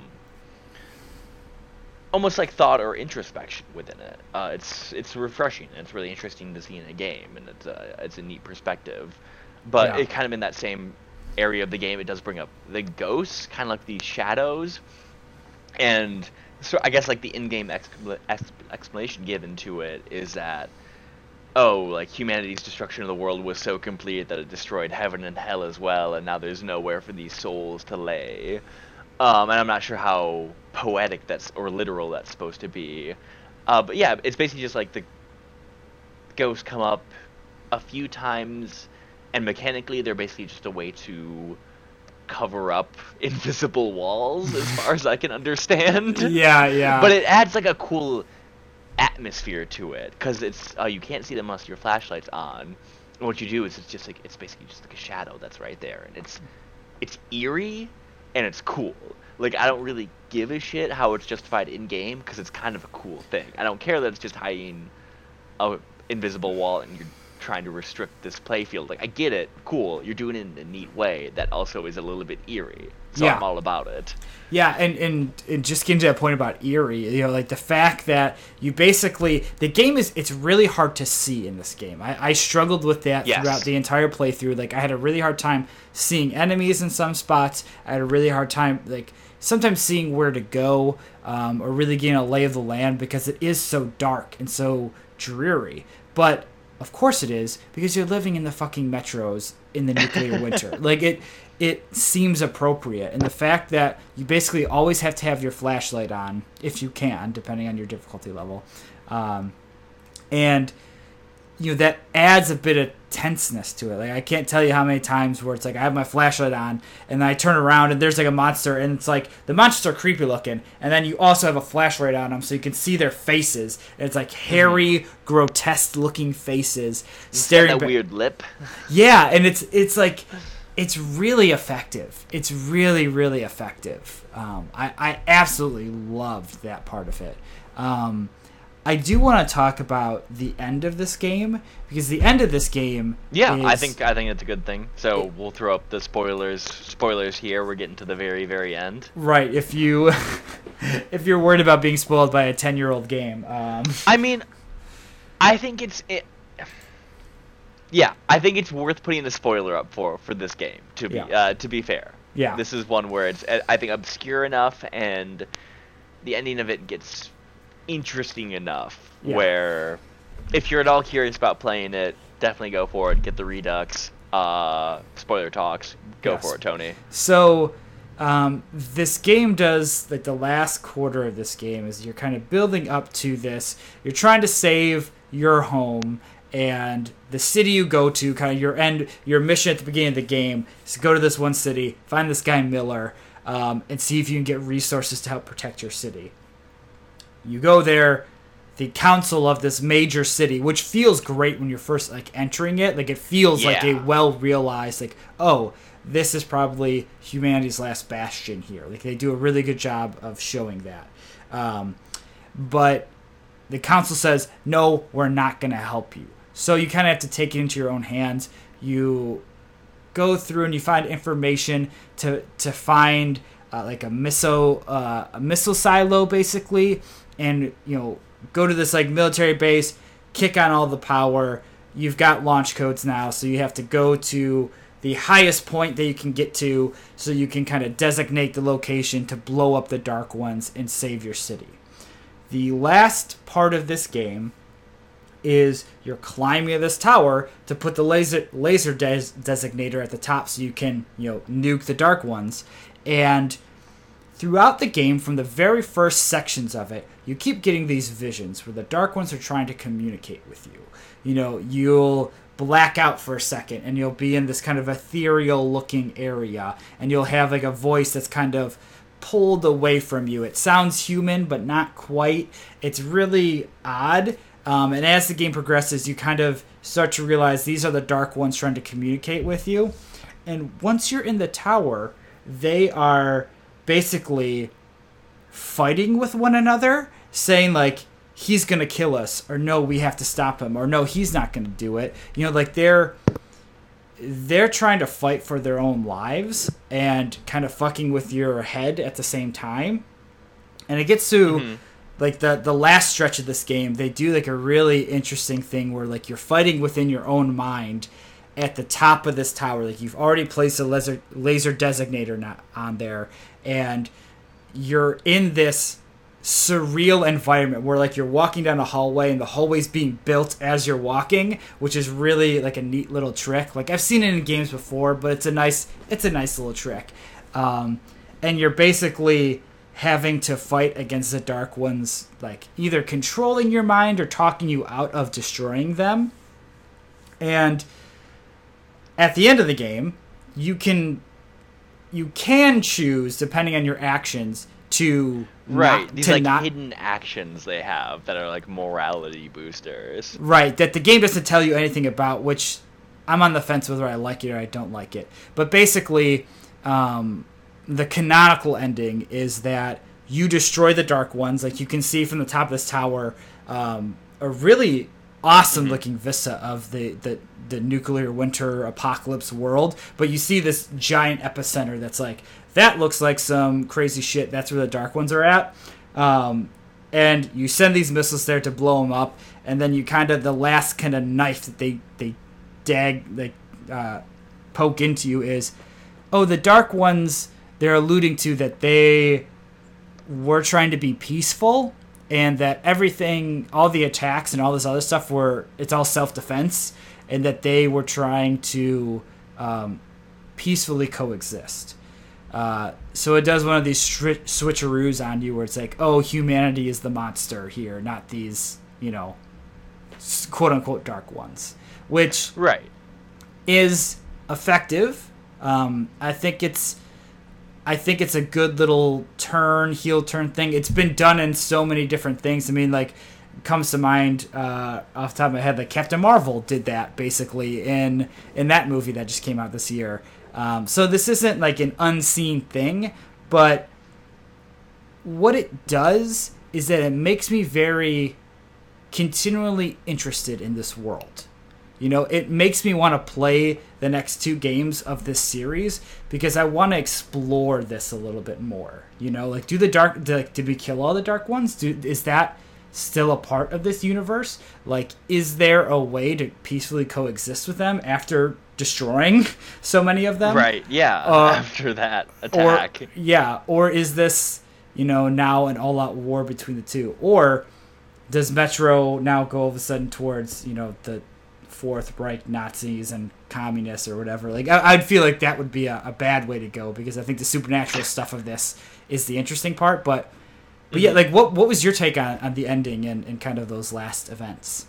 almost like thought or introspection within it. Uh, it's it's refreshing. and It's really interesting to see in a game, and it's a it's a neat perspective. But Yeah. it kind of in that same area of the game, it does bring up the ghosts, kind of like these shadows, and so I guess like the in-game expla- ex- explanation given to it is that oh, like humanity's destruction of the world was so complete that it destroyed heaven and hell as well, and now there's nowhere for these souls to lay. Um, and I'm not sure how poetic that's or literal that's supposed to be. Uh, but yeah, it's basically just like the ghosts come up a few times, and mechanically they're basically just a way to cover up invisible walls, as far as I can understand. Yeah, yeah. But it adds like a cool atmosphere to it because it's uh, you can't see them unless your flashlight's on. And what you do is it's just like it's basically just like a shadow that's right there, and it's it's eerie and it's cool. Like I don't really give a shit how it's justified in game because it's kind of a cool thing. I don't care that it's just hiding a invisible wall and you're trying to restrict this playfield. Like I get it, cool. You're doing it in a neat way that also is a little bit eerie. So Yeah. I'm all about it. Yeah, and, and and just getting to that point about eerie, you know, like the fact that you basically the game is it's really hard to see in this game. I, I struggled with that Yes. throughout the entire playthrough. Like I had a really hard time seeing enemies in some spots. I had a really hard time like sometimes seeing where to go, um, or really getting a lay of the land because it is so dark and so dreary. But of course it is because you're living in the fucking metros in the nuclear winter. Like it it seems appropriate and the fact that you basically always have to have your flashlight on if you can depending on your difficulty level um, and you know that adds a bit of tenseness to it like i can't tell you how many times where it's like i have my flashlight on and then i turn around and there's like a monster and it's like the monsters are creepy looking and then you also have a flashlight on them so you can see their faces and it's like hairy grotesque looking faces staring that ba- weird lip. yeah, and it's it's like it's really effective. It's really really effective. Um, I I absolutely loved that part of it. Um, I do want to talk about the end of this game because the end of this game. Yeah, I think I think it's a good thing. So we'll throw up the spoilers. Spoilers here. We're getting to the very very end. right. If you if you're worried about being spoiled by a ten year old game, um, I mean, I think it's it. Yeah, I think it's worth putting the spoiler up for for this game. To be Yeah. uh, to be fair, Yeah. this is one where it's I think obscure enough, and the ending of it gets interesting enough Yeah. where if you're at all curious about playing it, definitely go for it. Get the Redux. Uh, spoiler talks. Go Yes. for it, Tony. So, um, this game does like the last quarter of this game is you're kind of building up to this. You're trying to save your home and the city you go to. Kind of your end, your mission at the beginning of the game is to go to this one city, find this guy Miller, um, and see if you can get resources to help protect your city. You go there, the council of this major city, which feels great when you're first like entering it. Like it feels like a well realized like oh this is probably humanity's last bastion here. Like they do a really good job of showing that. Um, but the council says no, we're not going to help you. So you kind of have to take it into your own hands. You go through and you find information to to find uh, like a missile uh, a missile silo basically, and you know go to this like military base, kick on all the power. You've got launch codes now, so you have to go to the highest point that you can get to, so you can kind of designate the location to blow up the dark ones and save your city. The last part of this game is you're climbing this tower to put the laser laser des- designator at the top so you can you know nuke the dark ones and throughout the game from the very first sections of it you keep getting these visions where the dark ones are trying to communicate with you. You know you'll black out for a second and you'll be in this kind of ethereal looking area and you'll have like a voice that's kind of pulled away from you. It sounds human but not quite. It's really odd um, and as the game progresses, you kind of start to realize these are the dark ones trying to communicate with you. And once you're in the tower, they are basically fighting with one another, saying like he's gonna kill us, or no, we have to stop him, or no, he's not gonna do it. You know, like they're they're trying to fight for their own lives and kind of fucking with your head at the same time. And it gets to mm-hmm. like the the last stretch of this game, they do like a really interesting thing where like you're fighting within your own mind at the top of this tower. Like you've already placed a laser laser designator not on there, and you're in this surreal environment where like you're walking down a hallway and the hallway's being built as you're walking which is really like a neat little trick. Like i've seen it in games before but it's a nice it's a nice little trick. Um, and you're basically having to fight against the dark ones like either controlling your mind or talking you out of destroying them. And at the end of the game you can you can choose depending on your actions to Right. not, These to like not hidden actions they have that are like morality boosters. Right, that the game doesn't tell you anything about, which I'm on the fence whether I like it or I don't like it. But basically, um, the canonical ending is that you destroy the Dark Ones. Like you can see from the top of this tower, um, a really awesome looking vista of the, the, the nuclear winter apocalypse world. But you see this giant epicenter that's like, that looks like some crazy shit. That's where the Dark Ones are at. Um, and you send these missiles there to blow them up, and then you kind of the last kind of knife that they they dag they uh, poke into you is, oh, the dark ones. They're alluding to that they were trying to be peaceful, and that everything, all the attacks and all this other stuff were it's all self defense, and that they were trying to um, peacefully coexist. Uh, so it does one of these stri- switcheroos on you where it's like, oh, humanity is the monster here, not these, you know, quote unquote dark ones, which Right. is effective. Um, I think it's, I think it's a good little turn heel turn thing. It's been done in so many different things. I mean, like comes to mind uh, off the top of my head, like Captain Marvel did that basically in in that movie that just came out this year. Um, so this isn't like an unseen thing, but what it does is that it makes me very continually interested in this world. You know, it makes me want to play the next two games of this series because I want to explore this a little bit more. You know, like do the dark like did we kill all the dark ones? Do is that still a part of this universe? Like is there a way to peacefully coexist with them after destroying so many of them? Right. Yeah. Uh, after that or attack. yeah, or is this you know now an all-out war between the two, or does Metro now go all of a sudden towards you know the Fourth Reich Nazis and communists or whatever? Like I, I'd feel like that would be a, a bad way to go because I think the supernatural stuff of this is the interesting part, but. But yeah, mm-hmm. like what what was your take on, on the ending and, and kind of those last events?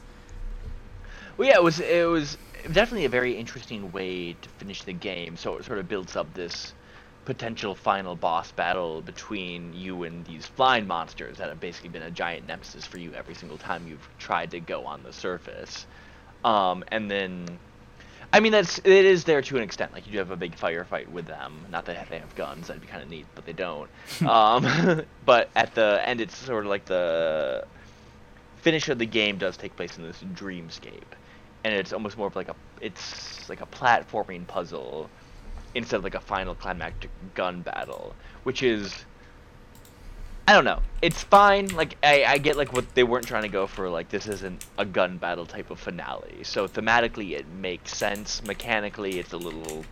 Well, yeah, it was it was definitely a very interesting way to finish the game. So it sort of builds up this potential final boss battle between you and these flying monsters that have basically been a giant nemesis for you every single time you've tried to go on the surface. Um, and then, I mean, that's it is there to an extent. Like you do have a big firefight with them. Not that they have guns; that'd be kind of neat, but they don't. um, but at the end, it's sort of like the finish of the game does take place in this dreamscape, and it's almost more of like a it's like a platforming puzzle instead of like a final climactic gun battle, which is I don't know. It's fine. Like I, I get like what they weren't trying to go for. Like this isn't a gun battle type of finale. So thematically it makes sense. Mechanically it's a little.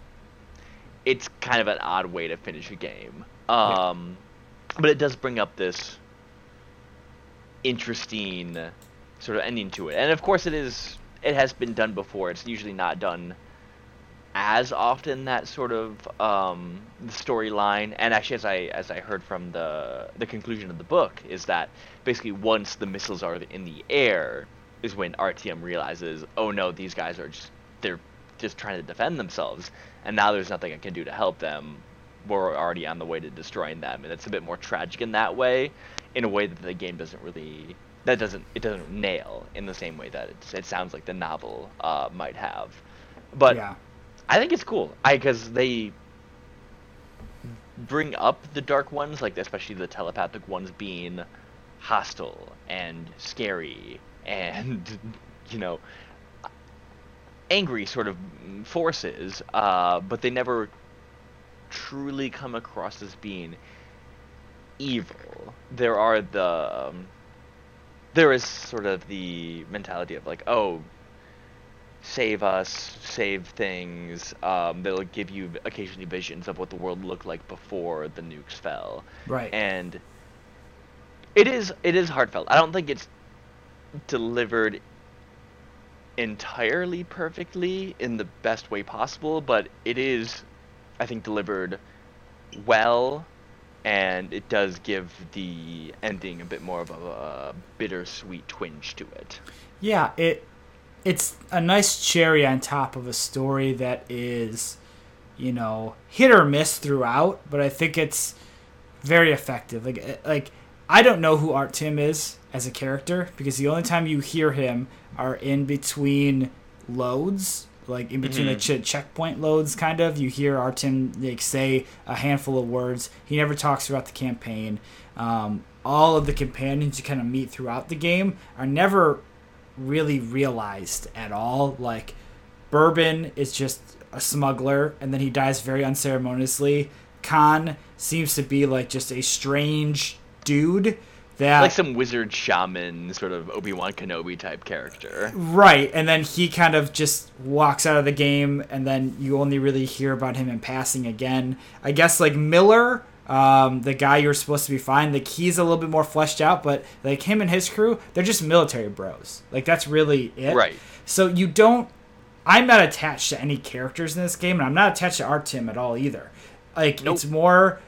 It's kind of an odd way to finish a game. Um, yeah. but it does bring up this interesting sort of ending to it. And of course it is. It has been done before. It's usually not done as often that sort of um, storyline. And actually, as I as I heard from the the conclusion of the book, is that basically once the missiles are in the air, is when Artyom realizes, oh no, these guys are just they're just trying to defend themselves, and now there's nothing I can do to help them. We're already on the way to destroying them, and it's a bit more tragic in that way, in a way that the game doesn't really that doesn't it doesn't nail in the same way that it, sounds like the novel uh, might have. But yeah. I think it's cool. I because they bring up the dark ones, like especially the telepathic ones being hostile and scary and you know angry sort of forces, uh, but they never truly come across as being evil. There are the um, there is sort of the mentality of like, oh, save us, save things. Um, they'll give you occasionally visions of what the world looked like before the nukes fell. Right. And it is it is heartfelt. I don't think it's delivered entirely perfectly in the best way possible, but it is I think delivered well and it does give the ending a bit more of a, a bittersweet twinge to it. Yeah, it it's a nice cherry on top of a story that is, you know, hit or miss throughout, but I think it's very effective. Like eh, like I don't know who Artyom is as a character because the only time you hear him are in between loads, like in between mm-hmm. the ch- checkpoint loads, kind of. You hear Artyom like say a handful of words. He never talks throughout the campaign. Um, all of the companions you kind of meet throughout the game are never really realized at all. Like, Bourbon is just a smuggler, and then he dies very unceremoniously. Khan seems to be like just a strange dude that like some wizard shaman sort of Obi-Wan Kenobi type character. Right, and then he kind of just walks out of the game and then you only really hear about him in passing again. I guess like Miller um, the guy you're supposed to be fine. Like he's a little bit more fleshed out, but like him and his crew, they're just military bros. Like that's really it. Right. So you don't. I'm not attached to any characters in this game, and I'm not attached to Artyom at all either. Like nope. it's more.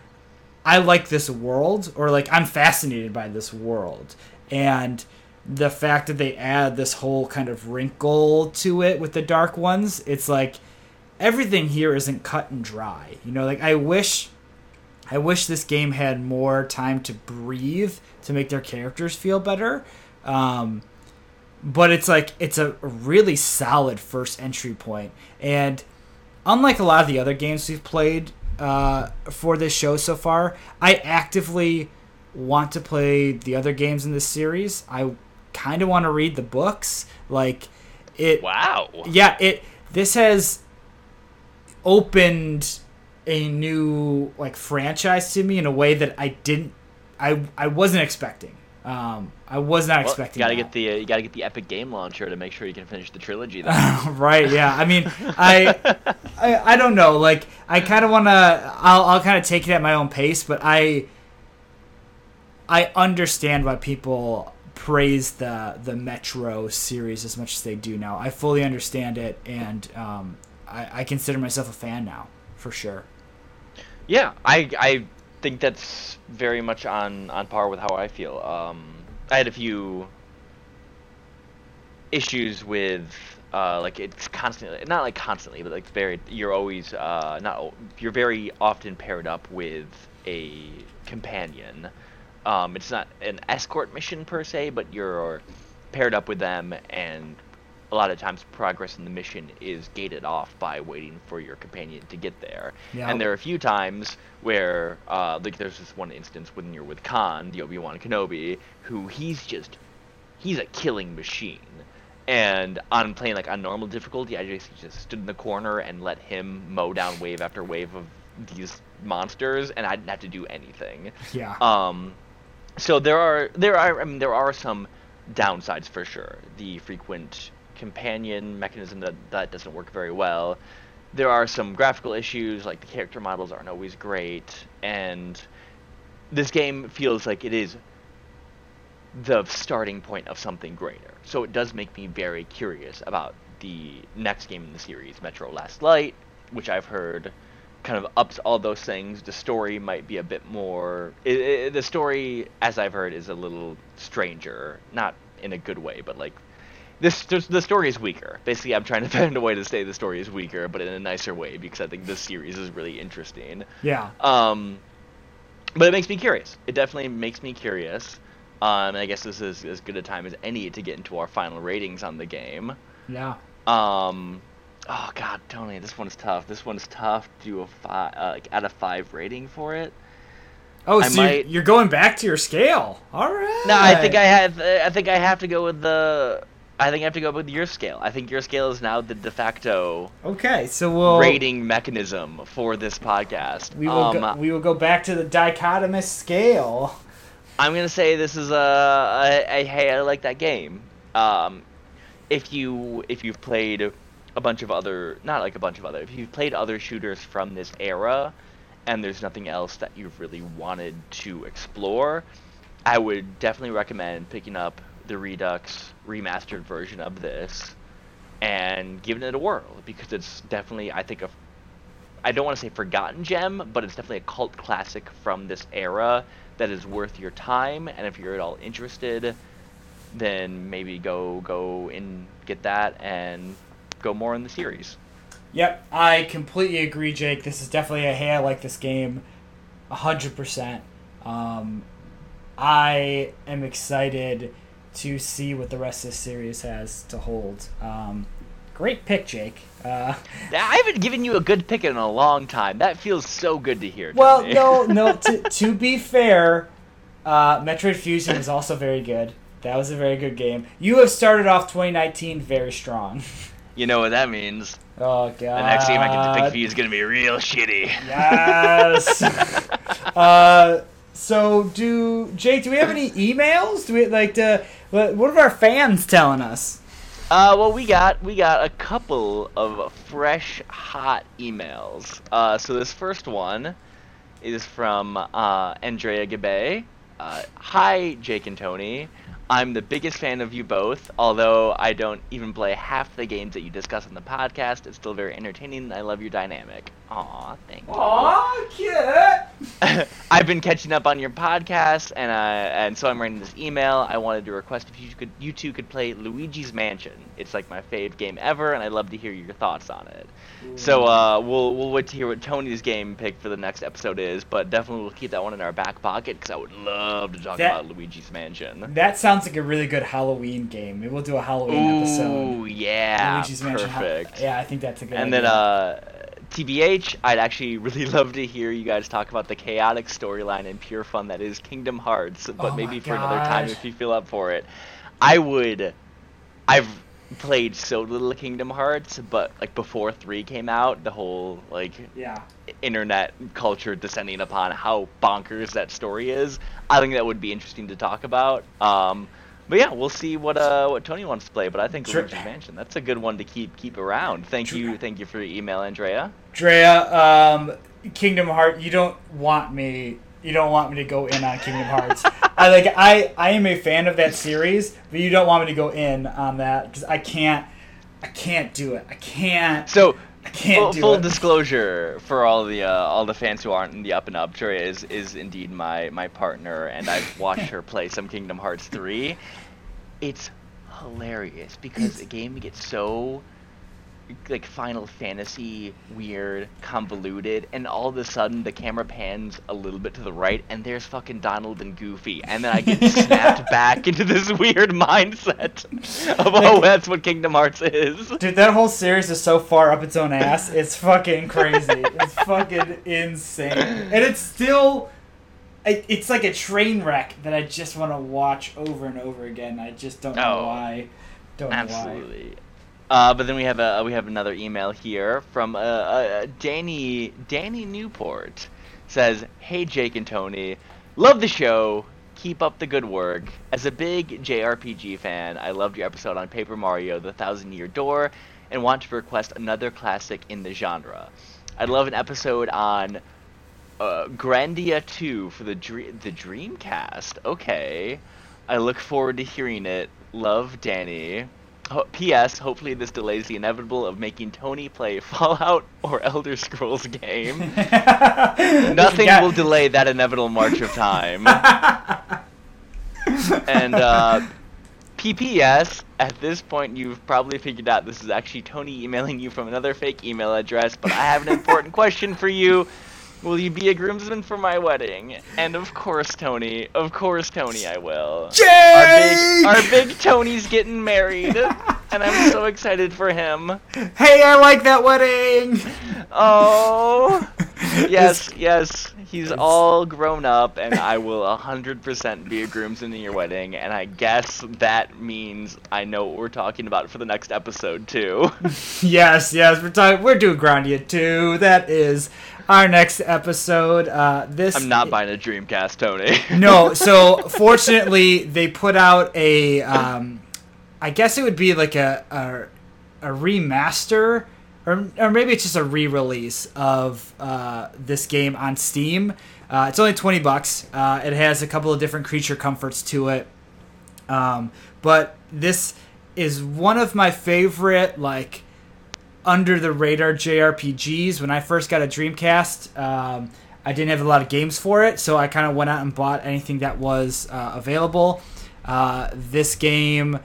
I like this world, or like I'm fascinated by this world, and the fact that they add this whole kind of wrinkle to it with the dark ones. It's like everything here isn't cut and dry. You know, like I wish I wish this game had more time to breathe to make their characters feel better. Um, but it's like it's a really solid first entry point, and unlike a lot of the other games we've played uh, for this show so far, I actively want to play the other games in this series. I kind of want to read the books. Like it. Wow. Yeah. It. This has opened a new like franchise to me in a way that I didn't I I wasn't expecting. Um, I was not well, expecting. You gotta that. get the uh, you gotta get the Epic Game Launcher to make sure you can finish the trilogy. Though. Right? Yeah. I mean, I, I I don't know. Like, I kind of wanna. I'll I'll kind of take it at my own pace, but I I understand why people praise the the Metro series as much as they do now. I fully understand it, and um, I, I consider myself a fan now for sure. Yeah, I I think that's very much on on par with how I feel. Um, I had a few issues with uh, like it's constantly not like constantly, but like very you're always uh, not you're very often paired up with a companion. Um, it's not an escort mission per se, but you're paired up with them, and a lot of times progress in the mission is gated off by waiting for your companion to get there. Yeah. And there are a few times where, uh, like, there's this one instance when you're with Khan, the Obi Wan Kenobi, who he's just, he's a killing machine. And on playing like on normal difficulty, I just just stood in the corner and let him mow down wave after wave of these monsters, and I didn't have to do anything. Yeah. Um, so there are there are I mean there are some downsides for sure. The frequent companion mechanism that that doesn't work very well. There are some graphical issues like the character models aren't always great, and this game feels like it is the starting point of something greater. So it does make me very curious about the next game in the series, Metro Last Light, which I've heard kind of ups all those things. The story might be a bit more. i i the story, as I've heard, is a little stranger, not in a good way, but like this. The story is weaker. Basically, I'm trying to find a way to say the story is weaker, but in a nicer way because I think this series is really interesting. yeah. Um, but it makes me curious. It definitely makes me curious. Um, I guess this is as good a time as any to get into our final ratings on the game. Yeah. Um, oh God, Tony, this one's tough. This one's tough. to Do a five, uh, like out of five rating for it. Oh, I so you're, might- you're going back to your scale. All right. No, I think I have. I think I have to go with the. I think I have to go with your scale. I think your scale is now the de facto Okay, so we'll rating mechanism for this podcast. We will um, go, we will go back to the dichotomous scale. I'm gonna say this is a, a, a hey, I like that game. Um, if you if you've played a bunch of other, not like a bunch of other, if you've played other shooters from this era, and there's nothing else that you've really wanted to explore, I would definitely recommend picking up the Redux remastered version of this and giving it a whirl because it's definitely I think a I don't want to say forgotten gem, but it's definitely a cult classic from this era that is worth your time. And if you're at all interested, then maybe go go and get that and go more in the series. Yep, I completely agree, Jake. This is definitely a hey, I like this game, hundred percent. Um, I am excited to see what the rest of this series has to hold. Um, great pick, Jake. Uh, I haven't given you a good pick in a long time. That feels so good to hear. well, no, no. To, to be fair, uh, Metroid Fusion was also very good. That was a very good game. You have started off 2019 very strong. you know what that means. Oh god. The next game I get to pick for you is gonna be real shitty. Yes. uh, so do Jake? Do we have any emails? Do we like to? What are our fans telling us? Uh, well, we got we got a couple of fresh, hot emails. Uh, so this first one is from uh, Andrea Gabe. Uh, Hi, Jake and Tony. I'm the biggest fan of you both. Although I don't even play half the games that you discuss on the podcast, it's still very entertaining. I love your dynamic. Aw, thank you. Aw, cute. I've been catching up on your podcast, and uh, and so I'm writing this email. I wanted to request if you could, you two could play Luigi's Mansion. It's like my fave game ever, and I'd love to hear your thoughts on it. So uh, we'll we'll wait to hear what Tony's game pick for the next episode is, but definitely we'll keep that one in our back pocket because I would love to talk That- about Luigi's Mansion. That sounds like a really good Halloween game. Maybe we'll do a Halloween episode. Ooh, yeah, Luigi's Mansion. perfect. Yeah, I think that's a good. And then, uh, TBH, I'd actually really love to hear you guys talk about the chaotic storyline and pure fun that is Kingdom Hearts, but Oh maybe for another time if you feel up for it. I would. I've played so little Kingdom Hearts, but like before three came out, the whole like yeah. internet culture descending upon how bonkers that story is. I think that would be interesting to talk about. Um, but yeah, we'll see what uh what Tony wants to play. But I think Sure. Luigi's Mansion that's a good one to keep keep around. Thank you, thank you for your email, Andrea. Drea, um, Kingdom Heart. You don't want me. You don't want me to go in on Kingdom Hearts. I like. I I am a fan of that series, but you don't want me to go in on that because I can't. I can't do it. I can't. So full, full disclosure for all the uh, all the fans who aren't in the up and up, Drea is is indeed my my partner, and I've watched her play some Kingdom Hearts three. It's hilarious because the game gets so like Final Fantasy weird, convoluted, and all of a sudden the camera pans a little bit to the right, and there's fucking Donald and Goofy, and then I get snapped back into this weird mindset of oh, that's what Kingdom Hearts is. Dude, that whole series is so far up its own ass. It's fucking crazy. it's fucking insane, and it's still. It's like a train wreck that I just want to watch over and over again. I just don't know Oh, why. Don't know why. Absolutely. Uh, but then we have a we have another email here from uh, uh, Danny Danny Newport says, "Hey Jake and Tony, love the show. Keep up the good work. As a big JRPG fan, I loved your episode on Paper Mario: The Thousand Year Door, and want to request another classic in the genre. I'd love an episode on uh, Grandia 2 for the the Dreamcast. Okay, I look forward to hearing it. Love, Danny." Ho- P.S. Hopefully this delays the inevitable of making Tony play Fallout or Elder Scrolls game. Nothing Yeah. will delay that inevitable march of time. and uh, PPS, at this point you've probably figured out this is actually Tony emailing you from another fake email address, but I have an important question for you. Will you be a groomsman for my wedding? And of course, Tony. Of course, Tony, I will. Jake! Our big, our big Tony's getting married, and I'm so excited for him. Hey, I like that wedding. Oh, yes, yes. He's all grown up, and I will 100% be a groomsman in your wedding. And I guess that means I know what we're talking about for the next episode too. yes, yes, we're talking. We're doing Grandia 2. That is our next episode. Uh, this I'm not buying a Dreamcast, Tony. no, so fortunately they put out a um, I guess it would be like a a, a remaster or, or maybe it's just a re-release of uh, this game on Steam. Uh, it's only 20 bucks. Uh, it has a couple of different creature comforts to it. Um, but this is one of my favorite like under the radar JRPGs. When I first got a Dreamcast, um, I didn't have a lot of games for it, so I kind of went out and bought anything that was uh, available. Uh, this game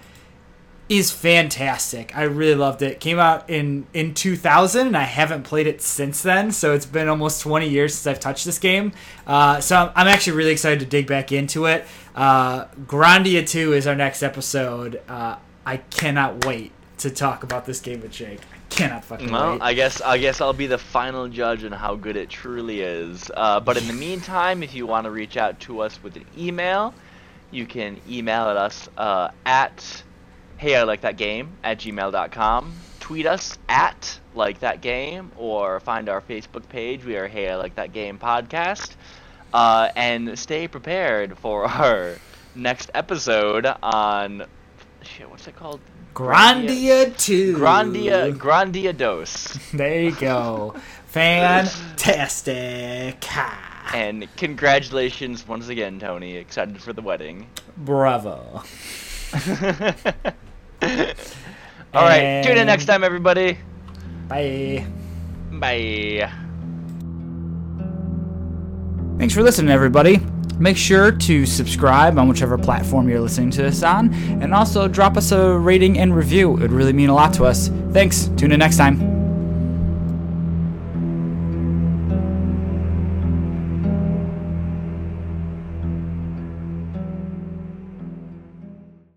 is fantastic. I really loved it. Came out in in 2000, and I haven't played it since then. So it's been almost 20 years since I've touched this game. Uh, so I'm, I'm actually really excited to dig back into it. Uh, Grandia 2 is our next episode. Uh, I cannot wait to talk about this game with Jake. I cannot fucking Well, wait. I guess I guess I'll be the final judge on how good it truly is. Uh, but in the meantime, if you want to reach out to us with an email, you can email at us uh, at hey I like that game at gmail.com. Tweet us at like that game or find our Facebook page. We are Hey I Like That Game podcast. Uh, and stay prepared for our next episode on shit. What's it called? Grandia 2. Grandia Grandia Dos. There you go. Fantastic. And congratulations once again, Tony. Excited for the wedding. Bravo. All right, tune in next time, everybody. Bye. Bye. Thanks for listening, everybody. Make sure to subscribe on whichever platform you're listening to this on, and also drop us a rating and review. It would really mean a lot to us. Thanks. Tune in next time.